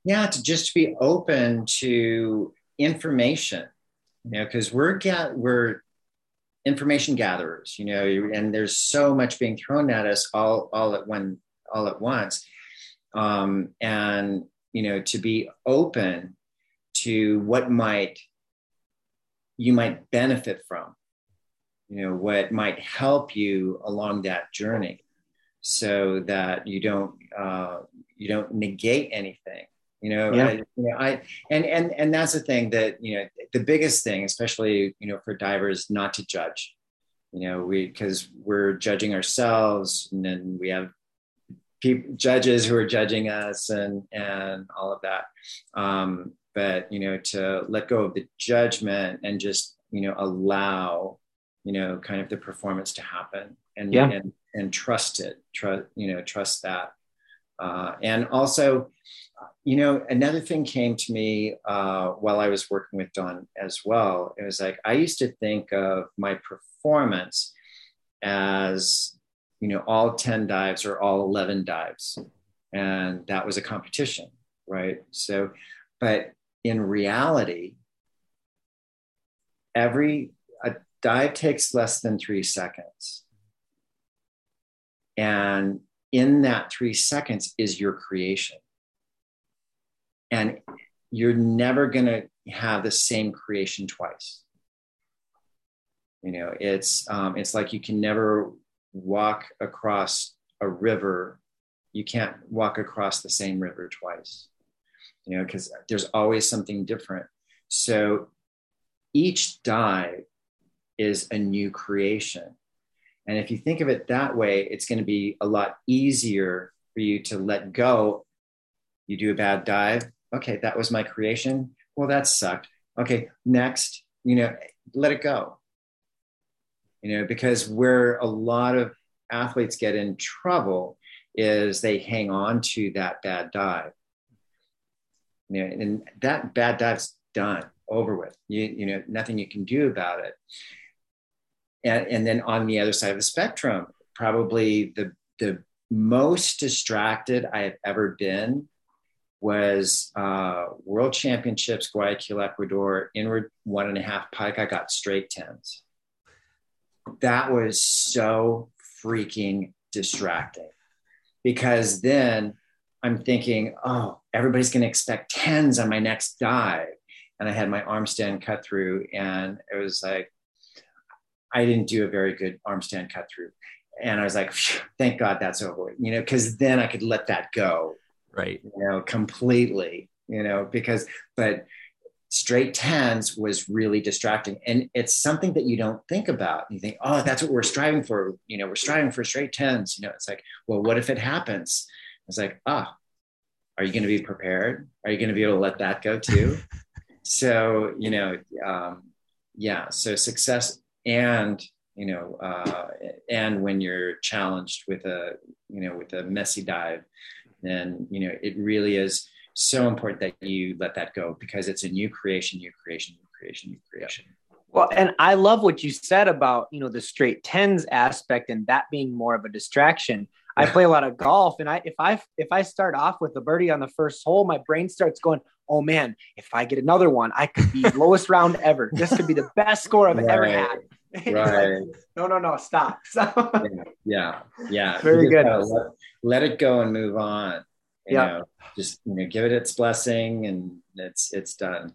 S1: Yeah to just be open to information you know because we're ga- we're information gatherers you know and there's so much being thrown at us all all at one all at once. Um, and you know to be open to what might you might benefit from you know what might help you along that journey so that you don't uh, you don't negate anything you know, yeah. I, you know I and and and that's the thing that you know the biggest thing especially you know for divers not to judge you know we because we're judging ourselves and then we have people, judges who are judging us and and all of that. Um, but you know, to let go of the judgment and just you know allow you know kind of the performance to happen and yeah. and, and trust it, trust you know trust that. Uh, and also, you know, another thing came to me uh, while I was working with Don as well. It was like I used to think of my performance as you know, all 10 dives or all 11 dives. And that was a competition, right? So, but in reality, every a dive takes less than three seconds. And in that three seconds is your creation. And you're never going to have the same creation twice. You know, it's um, it's like you can never walk across a river, you can't walk across the same river twice, you know, because there's always something different. So each dive is a new creation. And if you think of it that way, it's going to be a lot easier for you to let go. You do a bad dive. Okay, that was my creation. Well, that sucked. Okay, next, you know, let it go you know, because where a lot of athletes get in trouble is they hang on to that bad dive. You know, and that bad dive's done, over with. You, you know, nothing you can do about it. And, and then on the other side of the spectrum, probably the, the most distracted I have ever been was uh, World Championships, Guayaquil, Ecuador, inward one and a half pike. I got straight tens. That was so freaking distracting because then I'm thinking, oh, everybody's going to expect tens on my next dive. And I had my arm stand cut through, and it was like, I didn't do a very good arm stand cut through. And I was like, thank God that's over, you know, because then I could let that go.
S2: Right.
S1: You know, completely, you know, because, but straight tens was really distracting. And it's something that you don't think about. You think, oh, that's what we're striving for. You know, we're striving for straight tens. You know, it's like, well, what if it happens? It's like, ah, are you going to be prepared? Are you going to be able to let that go too? so, you know, um, yeah. So success and you know, uh, and when you're challenged with a, you know, with a messy dive, then you know it really is so important that you let that go because it's a new creation, new creation, new creation, new creation.
S3: Well, and I love what you said about, you know, the straight tens aspect and that being more of a distraction. I play a lot of golf and I if I if I start off with a birdie on the first hole, my brain starts going, "Oh man, if I get another one, I could be lowest round ever. This could be the best score I've right. ever had."
S1: Right.
S3: no, no, no, stop.
S1: yeah, yeah, yeah.
S3: Very good.
S1: Let, let, it go and move on. You yeah. Know, just you know, give it its blessing and it's it's done.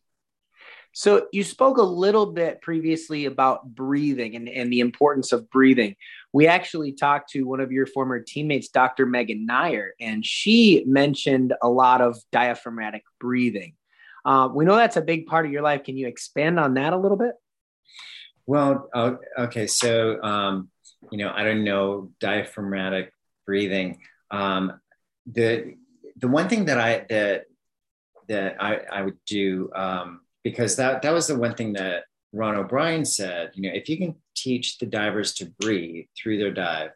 S3: So you spoke a little bit previously about breathing and, and the importance of breathing. We actually talked to one of your former teammates, Dr. Megan Neyer, and she mentioned a lot of diaphragmatic breathing. Uh, we know that's a big part of your life. Can you expand on that a little bit?
S1: Well, okay. So, um, you know, I don't know diaphragmatic breathing. Um, the the one thing that I that that I, I would do um, because that that was the one thing that Ron O'Brien said. You know, if you can teach the divers to breathe through their dive,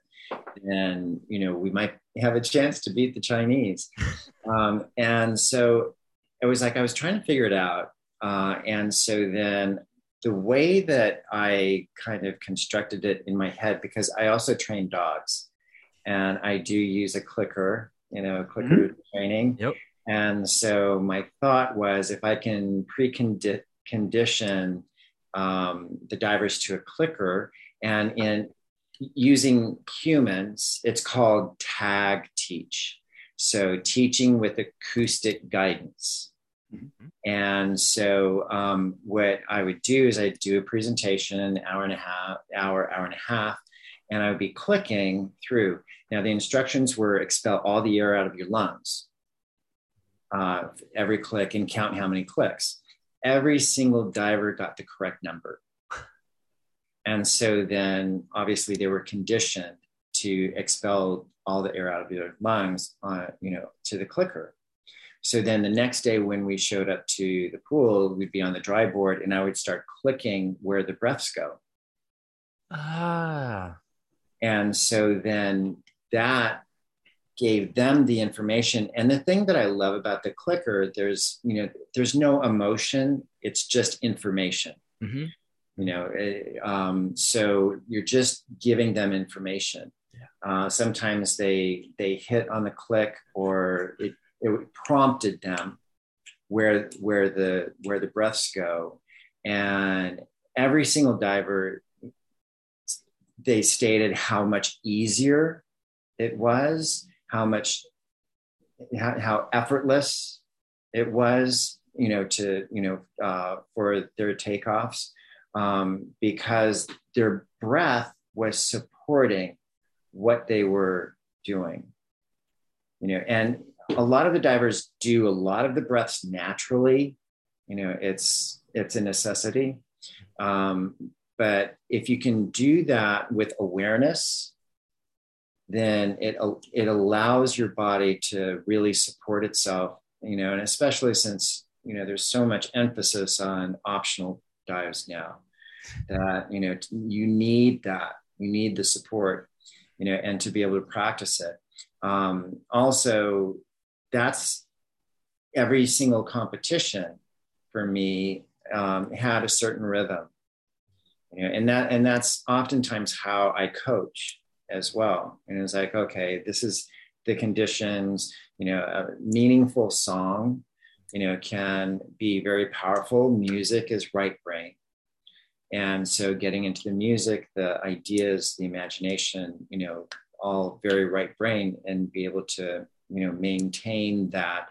S1: then you know we might have a chance to beat the Chinese. Um, and so it was like I was trying to figure it out. Uh, and so then the way that I kind of constructed it in my head, because I also train dogs and I do use a clicker, you know, clicker mm-hmm. training.
S2: Yep.
S1: And so my thought was if I can precondition um, the divers to a clicker and in using humans, it's called TAGteach. So teaching with acoustic guidance. Mm-hmm. And so, um, what I would do is I'd do a presentation, an hour and a half, hour, hour and a half, and I would be clicking through. Now, the instructions were expel all the air out of your lungs, uh, every click, and count how many clicks. Every single diver got the correct number. And so then, obviously, they were conditioned to expel all the air out of their lungs, uh, you know, to the clicker. So then the next day when we showed up to the pool, we'd be on the dry board and I would start clicking where the breaths go.
S2: Ah.
S1: And so then that gave them the information. And the thing that I love about the clicker, there's, you know, there's no emotion. It's just information. Mm-hmm. You know, it, um, so you're just giving them information. Uh, sometimes they they hit on the click or it it prompted them where where the where the breaths go and every single diver they stated how much easier it was how much how, how effortless it was you know to you know uh, for their takeoffs um, because their breath was supporting what they were doing you know and a lot of the divers do a lot of the breaths naturally. You know, it's it's a necessity. Um, but if you can do that with awareness, then it it allows your body to really support itself. You know, and especially since you know there's so much emphasis on optional dives now that you know you need that you need the support you know and to be able to practice it um, also that's every single competition for me um, had a certain rhythm. You know, and that and that's oftentimes how I coach as well. And it's like, okay, this is the conditions. You know, a meaningful song, you know, can be very powerful. Music is right brain. And so getting into the music, the ideas, the imagination, you know, all very right brain and be able to, you know, maintain that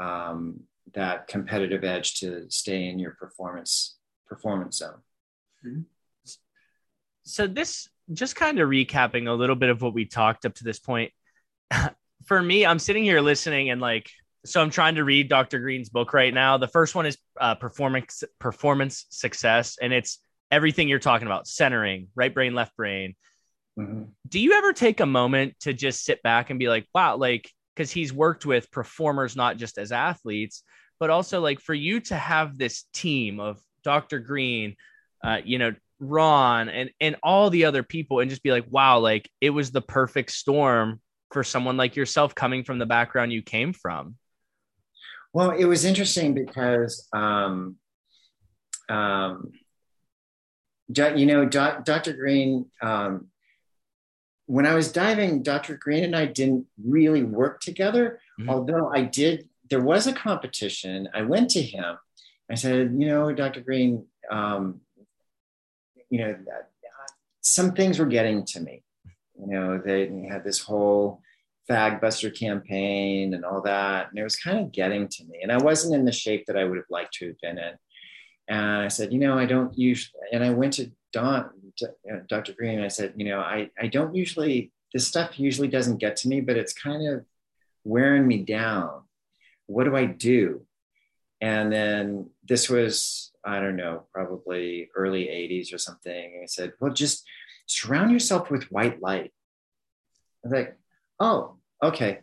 S1: um, that competitive edge to stay in your performance performance zone. Mm-hmm.
S2: So this just kind of recapping a little bit of what we talked up to this point. For me, I'm sitting here listening and like so I'm trying to read Dr. Greene's book right now. The first one is uh, performance performance success, and it's everything you're talking about: centering, right brain, left brain. Mm-hmm. Do you ever take a moment to just sit back and be like, "Wow," like because he's worked with performers not just as athletes, but also like for you to have this team of Dr. Greene, uh, you know, Ron and and all the other people and just be like, wow, like it was the perfect storm for someone like yourself coming from the background you came from.
S1: Well, it was interesting because um, um, you know, Dr. Greene, um, when I was diving, Dr. Greene and I didn't really work together, mm-hmm. although I did, there was a competition. I went to him. I said, you know, Dr. Greene, um, you know, some things were getting to me. You know, they had this whole fag buster campaign and all that. And it was kind of getting to me. And I wasn't in the shape that I would have liked to have been in. And I said, you know, I don't usually, and I went to Don, uh, Dr. Greene, and I said, you know, I, I don't usually, this stuff usually doesn't get to me, but it's kind of wearing me down. What do I do? And then this was, I don't know, probably early 80s or something. And I said, well, just surround yourself with white light. I was like, oh, okay.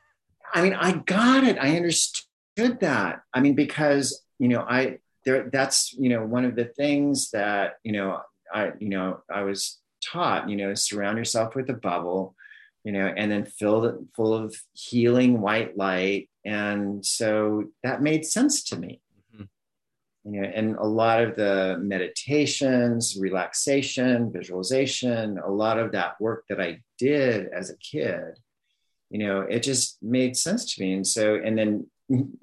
S1: I mean, I got it. I understood that. I mean, because, you know, I, there that's you know one of the things that you know i you know i was taught you know surround yourself with a bubble you know and then fill it full of healing white light and so that made sense to me. You know and a lot of the meditations relaxation visualization a lot of that work that i did as a kid you know it just made sense to me and so and then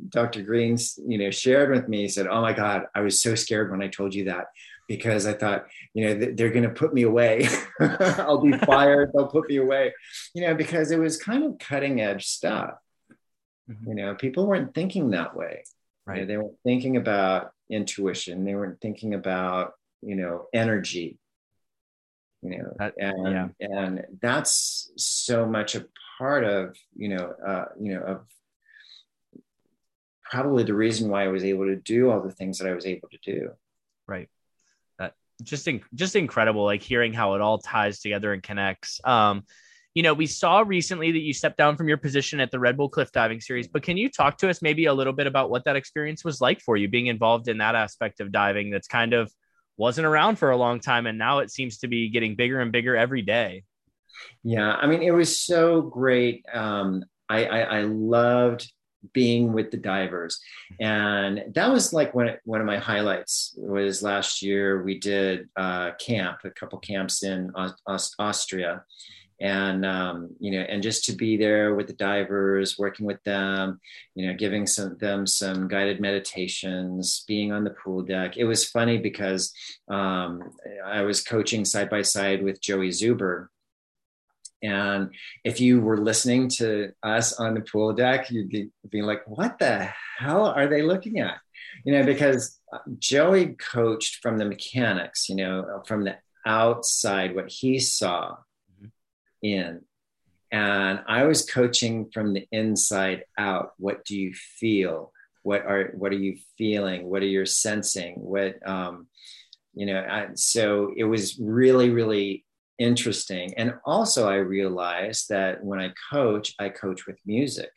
S1: Dr. Greens, you know, shared with me, said, Oh my God, I was so scared when I told you that because I thought, you know, they're going to put me away. I'll be fired. They'll put me away, you know, because it was kind of cutting edge stuff. Mm-hmm. You know, people weren't thinking that way. Right. You know, they weren't thinking about intuition. They weren't thinking about, you know, energy. You know, that, and yeah. and that's so much a part of, you know, uh, you know, of probably the reason why I was able to do all the things that I was able to do.
S2: Right. That just in, just incredible, like hearing how it all ties together and connects. Um, you know, we saw recently that you stepped down from your position at the Red Bull Cliff Diving Series, but can you talk to us maybe a little bit about what that experience was like for you, being involved in that aspect of diving that's kind of wasn't around for a long time, and now it seems to be getting bigger and bigger every day.
S1: Yeah, I mean, it was so great. Um, I, I, I loved being with the divers and that was like one, one of my highlights was last year we did uh, camp a couple camps in Aust- austria and um, you know and just to be there with the divers working with them you know giving some them some guided meditations being on the pool deck it was funny because um, i was coaching side by side with joey zuber and if you were listening to us on the pool deck, you'd be, be like, what the hell are they looking at? You know, because Joey coached from the mechanics, you know, from the outside, what he saw. In. And I was coaching from the inside out. What do you feel? What are what are you feeling? What are you sensing? What um, you know? I, so it was really, really interesting. And also, I realized that when I coach, I coach with music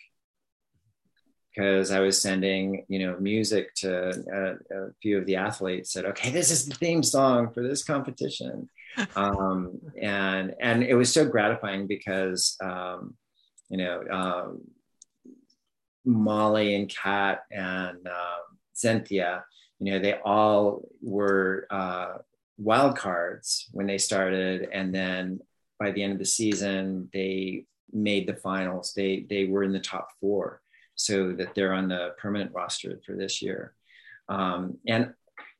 S1: because I was sending, you know, music to a, a, few of the athletes. Said, "Okay, this is the theme song for this competition," um, and and it was so gratifying because, um, you know, um, Molly and Kat and um, Xantheia, you know, they all were uh, wild cards when they started, and then by the end of the season, they made the finals. They they were in the top four, so that they're on the permanent roster for this year. Um, and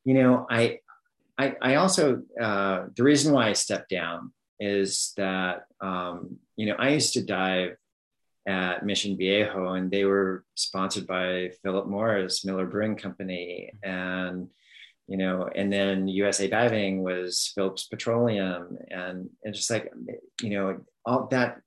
S1: you know, I I, I also uh, the reason why I stepped down is that um, you know I used to dive at Mission Viejo, and they were sponsored by Philip Morris, Miller Brewing Company, and you know, and then USA Diving was Phillips Petroleum, and it's just like you know all that.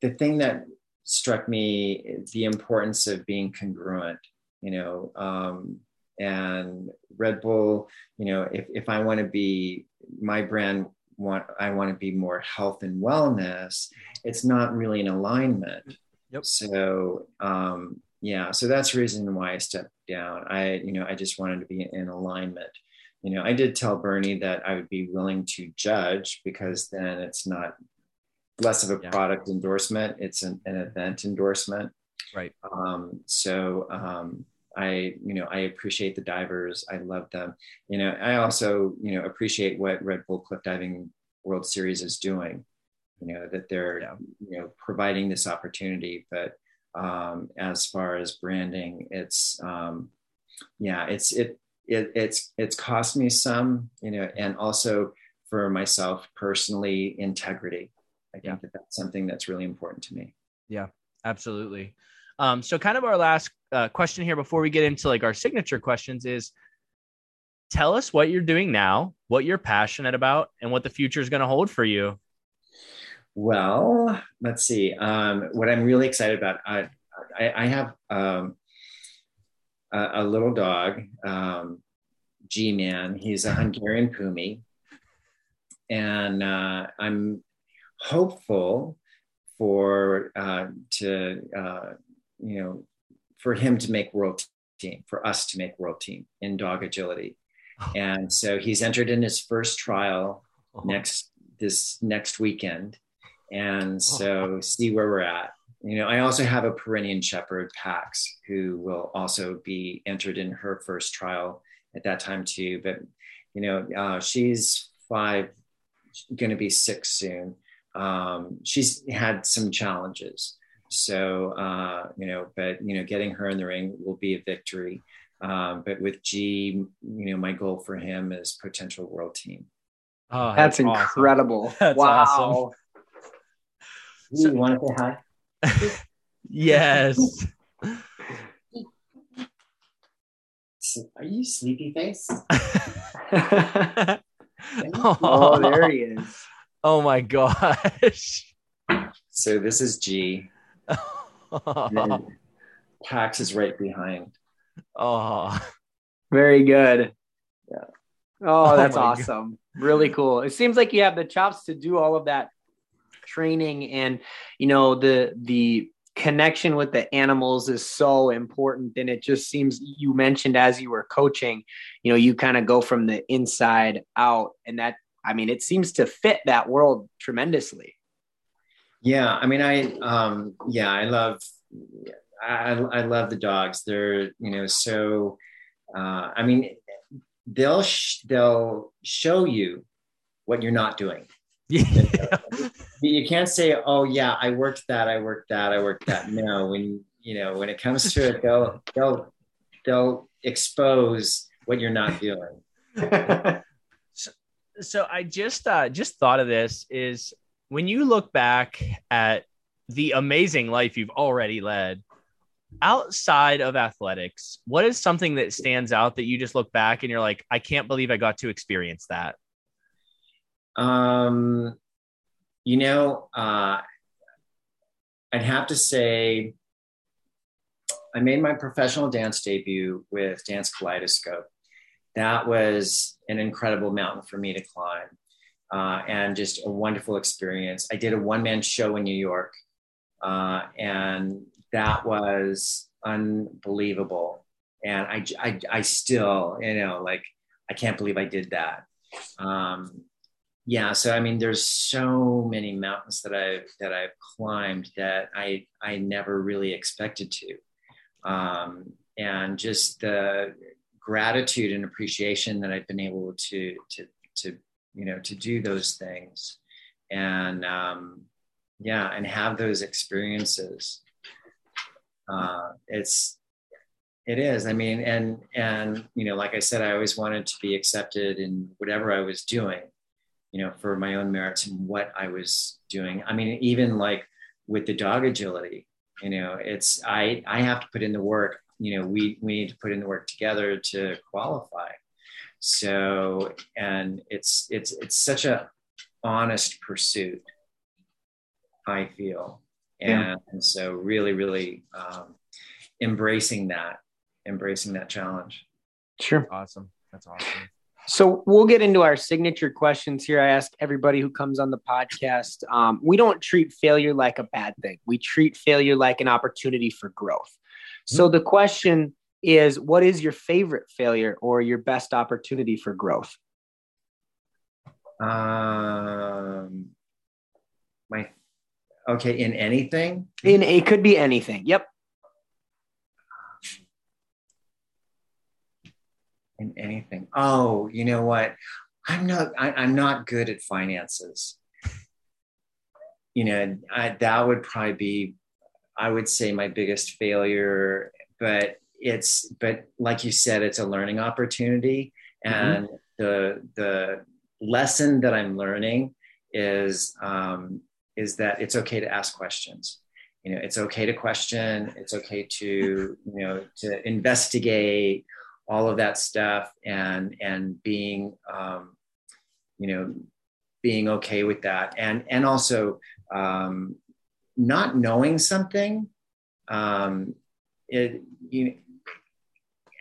S1: The thing that struck me the importance of being congruent. You know, um, and Red Bull. You know, if if I want to be my brand want I want to be more health and wellness, it's not really in alignment. Yep. So um, yeah, so that's the reason why I stepped down. I you know I just wanted to be in alignment. You know, I did tell Bernie that I would be willing to judge because then it's not less of a yeah. product endorsement; it's an, an event endorsement.
S2: Right.
S1: Um, so um, I, you know, I appreciate the divers. I love them. You know, I also, you know, appreciate what Red Bull Cliff Diving World Series is doing. You know, that they're, yeah. you know, providing this opportunity. But um, as far as branding, it's, um, yeah, it's it, it it's it's cost me some, you know, and also for myself personally, integrity. I think yeah. that that's something that's really important to me.
S2: Yeah, absolutely. Um, so kind of our last uh, question here before we get into like our signature questions is tell us what you're doing now, what you're passionate about, and what the future is going to hold for you.
S1: Well, let's see. Um, what I'm really excited about, I, I, I have um, a, a, little dog, um, G Man. He's a Hungarian Pumi. And uh, I'm hopeful for uh, to uh, you know, for him to make world team, for us to make world team in dog agility. And so he's entered in his first trial uh-huh. next this next weekend. And so uh-huh. see where we're at. You know, I also have a Pyrenean Shepherd, Pax, who will also be entered in her first trial at that time too. But you know, uh, she's five, going to be six soon. Um, she's had some challenges, so, uh, you know, but, you know, getting her in the ring will be a victory. Um, but with G, you know, my goal for him is potential world team.
S3: Oh, that's, that's incredible. That's wow. Awesome.
S1: You want to say
S2: hi? yes.
S1: Are you sleepy face?
S3: oh, there he is.
S2: Oh my gosh.
S1: So this is G. Pax is right behind.
S2: Oh,
S3: very good. Yeah. Oh, oh, that's oh awesome. God. Really cool. It seems like you have the chops to do all of that training and you know the the connection with the animals is so important and it just seems you mentioned as you were coaching you know you kind of go from the inside out and that i mean it seems to fit that world tremendously
S1: yeah, I mean, I um, yeah, I love I, I love the dogs. They're you know so. Uh, I mean, they'll sh- they'll show you what you're not doing. Yeah. you can't say, "Oh yeah, I worked that, I worked that, I worked that." No, when you know when it comes to it, they'll they'll they'll expose what you're not doing.
S2: so, so I just uh, just thought of this is when you look back at the amazing life you've already led outside of athletics, what is something that stands out that you just look back and you're like, I can't believe I got to experience that?
S1: Um, you know, uh, I'd have to say I made my professional dance debut with Dance Kaleidoscope. That was an incredible mountain for me to climb uh, and just a wonderful experience. I did a one man show in New York, uh, and that was unbelievable. And I, I, I still, you know, like, I can't believe I did that. Um, yeah, so I mean, there's so many mountains that I've that I've climbed that I I never really expected to. Um, and just the gratitude and appreciation that I've been able to to to you know to do those things. And um, yeah and have those experiences. Uh, it's it is. I mean and and you know like i said i always wanted to be accepted in whatever i was doing you know for my own merits and what i was doing. I mean even like with the dog agility you know it's i i have to put in the work you know we we need to put in the work together to qualify so and it's it's it's such a honest pursuit i feel and, yeah. so really really um, embracing that embracing that challenge
S3: sure
S2: awesome that's awesome
S3: so we'll get into our signature questions here. I ask everybody who comes on the podcast. Um, we don't treat failure like a bad thing. We treat failure like an opportunity for growth. So mm-hmm. the question is, what is your favorite failure or your best opportunity for growth?
S1: Um, my okay in anything.
S3: In it could be anything. Yep.
S1: in anything. Oh, you know what? I'm not. I, am not good at finances. You know, I, that would probably be, I would say, my biggest failure. But it's, but like you said, it's a learning opportunity, mm-hmm. and mm-hmm. the the lesson that I'm learning is um, is that it's okay to ask questions you know it's okay to question it's okay to you know to investigate all of that stuff and and being um, you know being okay with that and and also um, not knowing something um, it you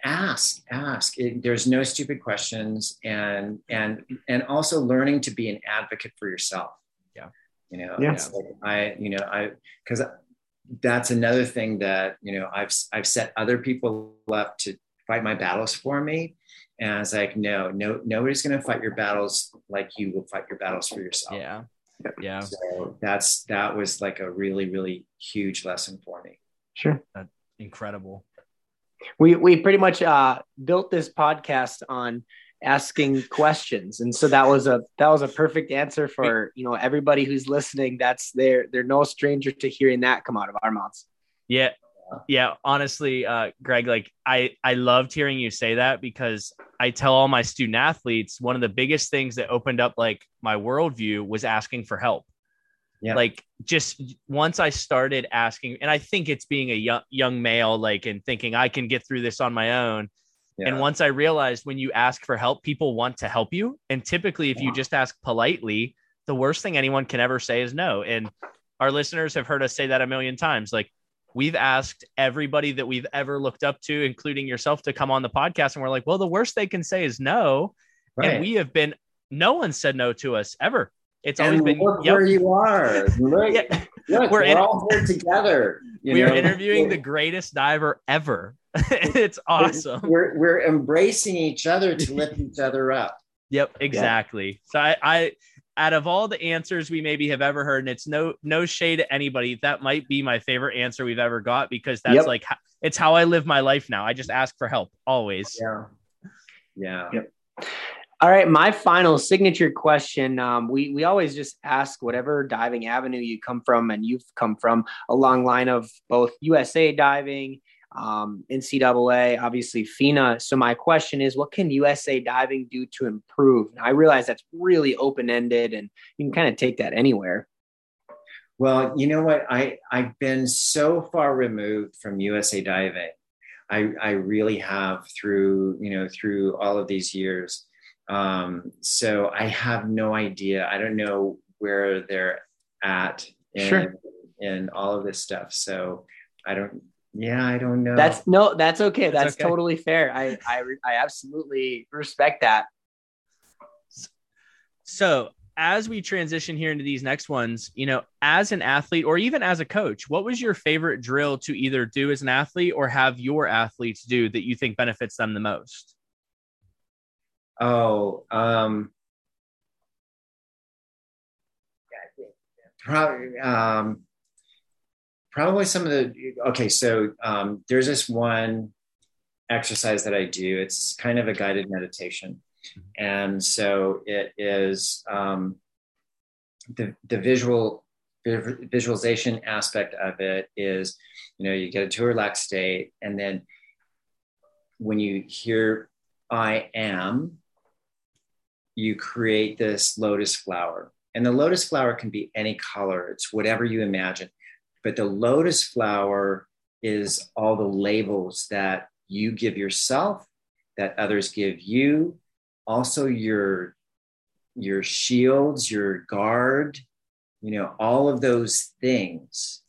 S1: ask ask it, there's no stupid questions and and and also learning to be an advocate for yourself
S2: yeah
S1: you know yeah. Like i you know i because that's another thing that you know i've i've set other people up to fight my battles for me. And I was like, no, no, nobody's going to fight your battles like you will fight your battles for yourself.
S2: Yeah. Yeah.
S1: So that's, that was like a really, really huge lesson for me.
S3: Sure.
S2: That's incredible.
S3: We, we pretty much uh, built this podcast on asking questions. And so that was a, that was a perfect answer for, you know, everybody who's listening. That's they're, they're no stranger to hearing that come out of our mouths.
S2: Yeah yeah honestly uh greg like i i loved hearing you say that because i tell all my student athletes one of the biggest things that opened up like my worldview was asking for help yeah. like just once i started asking and i think it's being a young young male like and thinking i can get through this on my own yeah. and once i realized when you ask for help people want to help you and typically if yeah. you just ask politely the worst thing anyone can ever say is no and our listeners have heard us say that a million times like we've asked everybody that we've ever looked up to, including yourself, to come on the podcast. And we're like, well, the worst they can say is no. Right. And we have been, no one said no to us ever. It's and always been
S1: look yep. where you are. Look, yeah. look we're, we're in, all here together.
S2: we know? are interviewing the greatest diver ever. it's awesome.
S1: We're, we're embracing each other to lift each other up.
S2: Yep, exactly. Yeah. So I, I out of all the answers we maybe have ever heard, and it's no no shade to anybody, that might be my favorite answer we've ever got because that's yep. like it's how I live my life now. I just ask for help always.
S1: Yeah. Yeah.
S3: Yep. All right, my final signature question. Um, we we always just ask whatever diving avenue you come from, and you've come from a long line of both USA diving, um, NCAA, obviously FINA. So my question is, what can USA Diving do to improve? I realize that's really open ended, and you can kind of take that anywhere.
S1: Well, you know what? I I've been so far removed from USA Diving. I I really have through you know through all of these years. Um, so I have no idea. I don't know where they're at in, sure. in all of this stuff. So I don't yeah, I don't know.
S3: That's no, that's okay. That's, that's okay. totally fair. I, I, I absolutely respect that.
S2: So, as we transition here into these next ones, you know, as an athlete or even as a coach, what was your favorite drill to either do as an athlete or have your athletes do that you think benefits them the most?
S1: Oh, um, probably, um, probably some of the okay so um, there's this one exercise that I do. It's kind of a guided meditation. And so it is um, the, the visual visualization aspect of it is, you know, you get into a relaxed state. And then when you hear I am, you create this lotus flower. And the lotus flower can be any color, it's whatever you imagine. But the lotus flower is all the labels that you give yourself, that others give you, also your your shields, your guard, you know, all of those things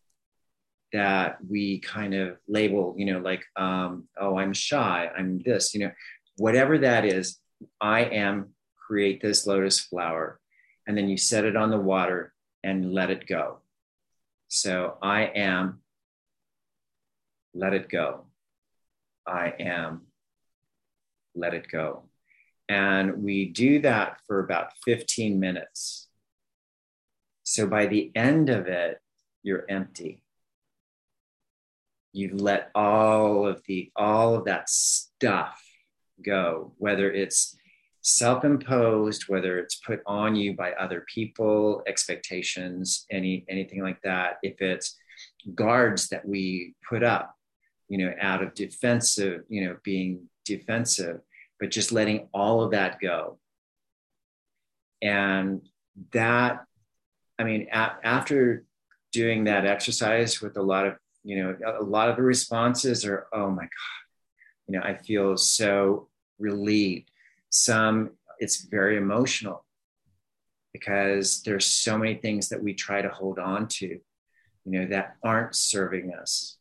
S1: that we kind of label, you know, like, um, oh, I'm shy, I'm this, you know, whatever that is, I am create this lotus flower. And then you set it on the water and let it go. So I am, let it go. I am, let it go. And we do that for about 15 minutes. So by the end of it, you're empty. You've let all of the all of that stuff go, whether it's self-imposed, whether it's put on you by other people, expectations, any anything like that. If it's guards that we put up, you know, out of defensive, you know, being defensive, but just letting all of that go. And that, I mean, a- after doing that exercise with a lot of, you know, a lot of the responses are, oh my God, you know, I feel so relieved. Some, it's very emotional because there's so many things that we try to hold on to, you know, that aren't serving us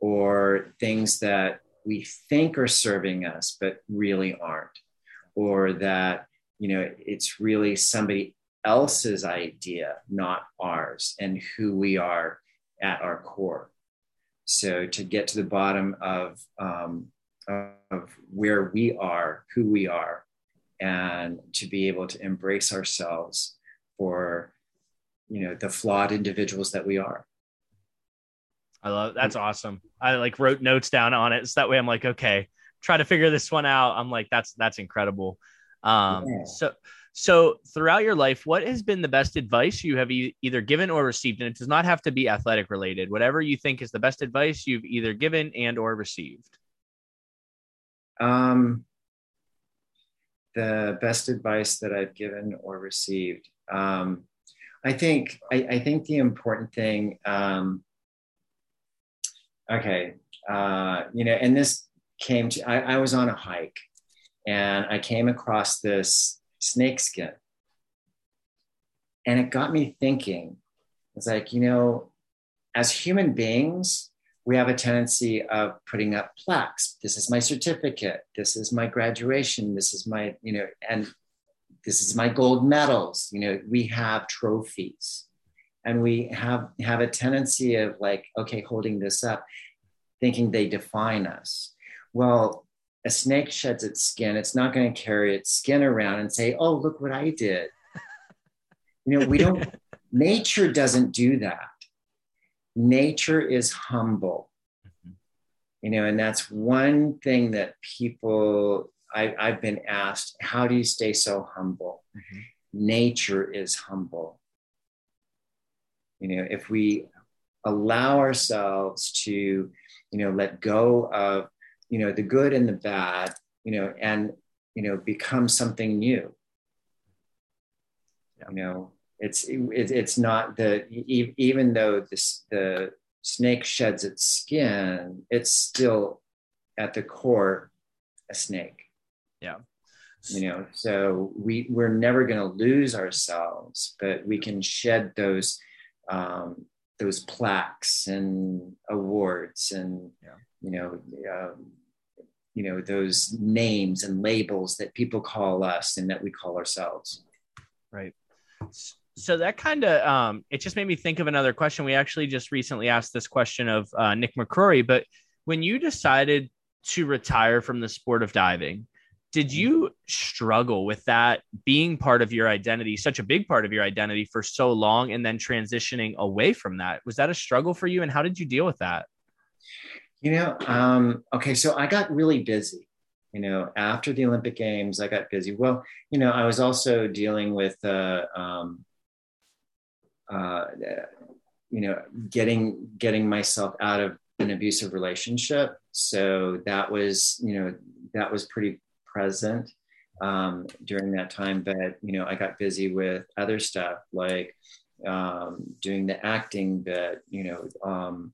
S1: or things that we think are serving us but really aren't or that you know it's really somebody else's idea not ours and who we are at our core. So to get to the bottom of um, of where we are who we are and to be able to embrace ourselves for you know the flawed individuals that we are
S2: I love that's awesome. I like wrote notes down on it. So that way I'm like, okay, try to figure this one out. I'm like, that's that's incredible. Um yeah. so so throughout your life, what has been the best advice you have e- either given or received? And it does not have to be athletic related. Whatever you think is the best advice you've either given and or received.
S1: Um the best advice that I've given or received. Um I think I, I think the important thing um okay, uh, you know, and this came to, I, I was on a hike and I came across this snake skin. And it got me thinking, it's like, you know, as human beings, we have a tendency of putting up plaques. This is my certificate. This is my graduation. This is my, you know, and this is my gold medals. You know, we have trophies and we have have a tendency of like okay holding this up thinking they define us well a snake sheds its skin it's not going to carry its skin around and say oh look what i did you know we don't nature doesn't do that nature is humble. Mm-hmm. you know and that's one thing that people I, have been asked how do you stay so humble? Mm-hmm. nature is humble. You know if we allow ourselves to you know let go of you know the good and the bad you know and you know become something new. You know it's it, it's not the even though this the snake sheds its skin it's still at the core a snake.
S2: Yeah.
S1: You know so we we're never going to lose ourselves but we can shed those um, those plaques and awards and yeah. you know um, you know those names and labels that people call us and that we call ourselves.
S2: Right so that kind of um, it just made me think of another question we actually just recently asked this question of uh, nick mccrory but when you decided to retire from the sport of diving did you struggle with that being part of your identity such a big part of your identity for so long and then transitioning away from that was that a struggle for you and how did you deal with that
S1: You know, um, okay, so I got really busy. You know, after the Olympic Games, I got busy. Well, you know, I was also dealing with, uh, um, uh, you know, getting getting myself out of an abusive relationship. So that was, you know, that was pretty present um, during that time. But you know, I got busy with other stuff like um, doing the acting bit. You know, um,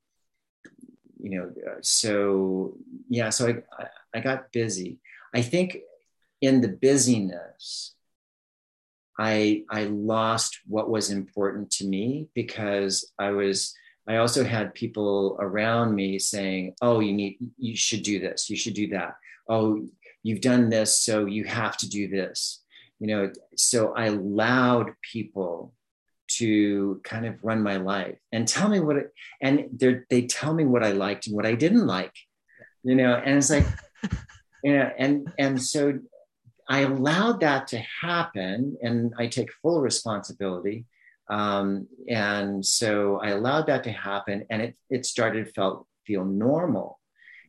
S1: you know, uh, so yeah. So I, I got busy. I think in the busyness, I I lost what was important to me because I was I also had people around me saying, "Oh, you need you should do this. You should do that. Oh, you've done this, so you have to do this." You know, so I allowed people to kind of run my life and tell me what it, and they they tell me what I liked and what I didn't like. You know, and it's like, you know, and and so I allowed that to happen, and I take full responsibility um, and so I allowed that to happen, and it it started felt feel normal.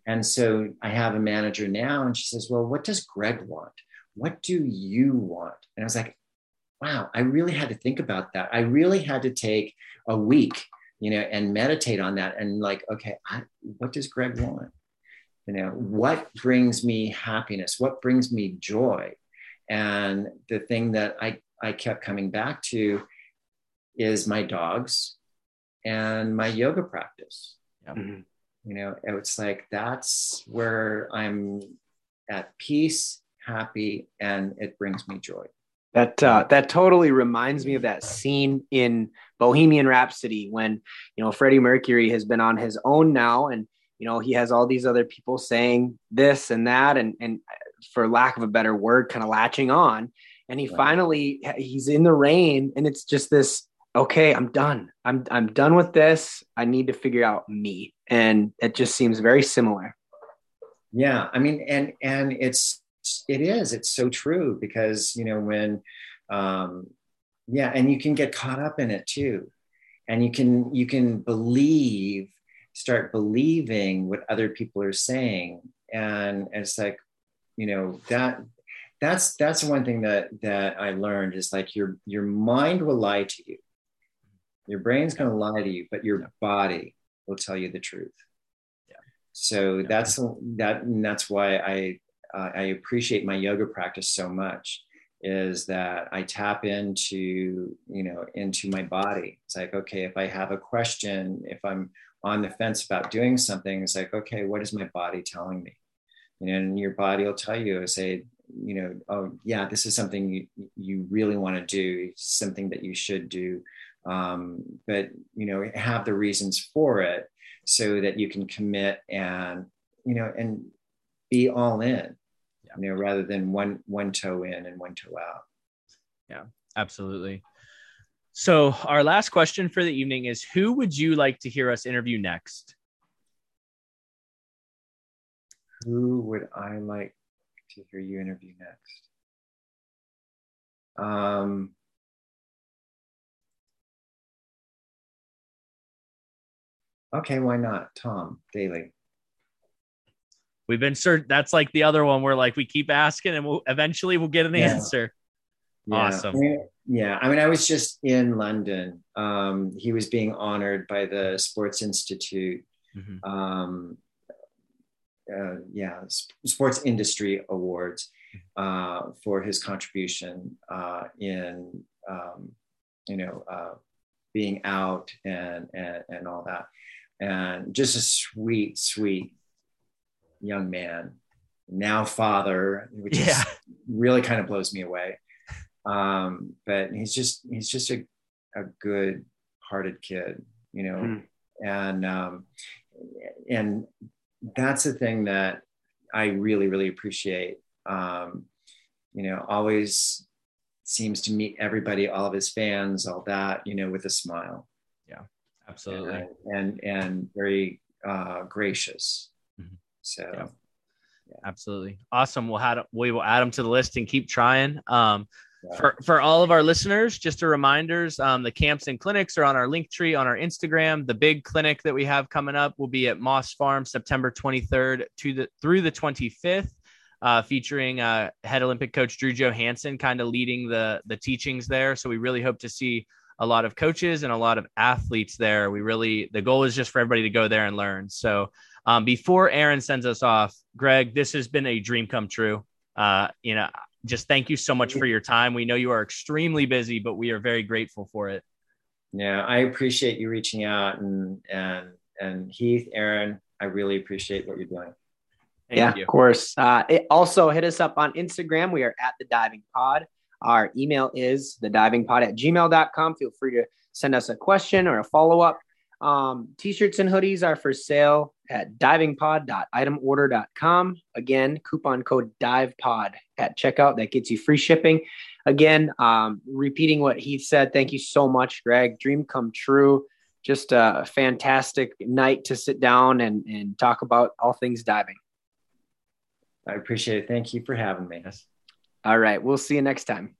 S1: And so I have a manager now, and she says, "Well, what does Greg want? What do you want?" And I was like, "Wow, I really had to think about that. I really had to take a week, you know, and meditate on that, and like, okay, I, what does Greg want? You know, what brings me happiness? What brings me joy?" And the thing that I I kept coming back to is my dogs and my yoga practice. Mm-hmm. You know, it's like that's where I'm at peace, happy, and it brings me joy.
S3: That uh, that totally reminds me of that scene in Bohemian Rhapsody when you know Freddie Mercury has been on his own now, and you know he has all these other people saying this and that, and and for lack of a better word, kind of latching on, and he right. finally he's in the rain, and it's just this okay, I'm done. I'm I'm done with this. I need to figure out me. And it just seems very similar.
S1: Yeah, I mean and and it's it is it's so true because you know when um yeah, and you can get caught up in it too. And you can you can believe start believing what other people are saying and, it's like you know that that's that's one thing that that I learned is like your your mind will lie to you your brain's going to lie to you, but your body will tell you the truth. Yeah. So yeah. that's that. and that's why I uh, I appreciate my yoga practice so much. Is that I tap into you know into my body. It's like okay, if I have a question, if I'm on the fence about doing something, it's like okay, what is my body telling me? You know, and your body will tell you, say, you know, oh yeah, this is something you you really want to do, something that you should do. Um, but you know have the reasons for it so that you can commit and you know and be all in you know rather than one one toe in and one toe out.
S2: Yeah absolutely so our last question for the evening is who would you like to hear us interview next
S1: who would i like to hear you interview next um Okay, why not? Tom Daley.
S2: We've been certain that's like the other one where like we keep asking and we'll eventually we'll get an yeah. answer. Yeah. Awesome.
S1: Yeah. I mean, I was just in London. Um, he was being honored by the Sports Institute. Mm-hmm. Um, uh, yeah, Sports Industry Awards uh, for his contribution uh, in, um, you know, uh, being out and, and, and all that and just a sweet, sweet young man, now father, which yeah. is, really kind of blows me away. Um, but he's just he's just a, a good hearted kid, you know, mm. and um, and that's the thing that I really really appreciate. Um, you know, always seems to meet everybody, all of his fans, all that, you know, with a smile.
S2: Yeah. Absolutely.
S1: And and, and very uh, gracious. Mm-hmm. So. Yeah.
S2: Yeah. Absolutely. Awesome. We'll have we will add them to the list and keep trying. Um, For for all of our listeners, just a reminders: um, the camps and clinics are on our link tree on our Instagram. The big clinic that we have coming up will be at Moss Farm September 23rd to the through the 25th. Uh, featuring uh, head Olympic coach Drew Johansen, kind of leading the the teachings there. So we really hope to see a lot of coaches and a lot of athletes there. We really the goal is just for everybody to go there and learn. So um, before Aaron sends us off, Greg, this has been a dream come true. Uh, you know, just thank you so much for your time. We know you are extremely busy, but we are very grateful for it.
S1: Yeah, I appreciate you reaching out and and and Heath, Aaron, I really appreciate what you're doing.
S3: Thank yeah, you. of course. Uh, it also hit us up on Instagram. We are at the diving pod. Our email is the diving pod at gmail.com. Feel free to send us a question or a follow up. Um, t-shirts and hoodies are for sale at divingpod.itemorder.com. Again, coupon code DIVEPOD at checkout. That gets you free shipping. Again, um, repeating what Heath said, thank you so much, Greg. Dream come true. Just a fantastic night to sit down and, and talk about all things diving.
S1: I appreciate it. Thank you for having me.
S3: All right. We'll see you next time.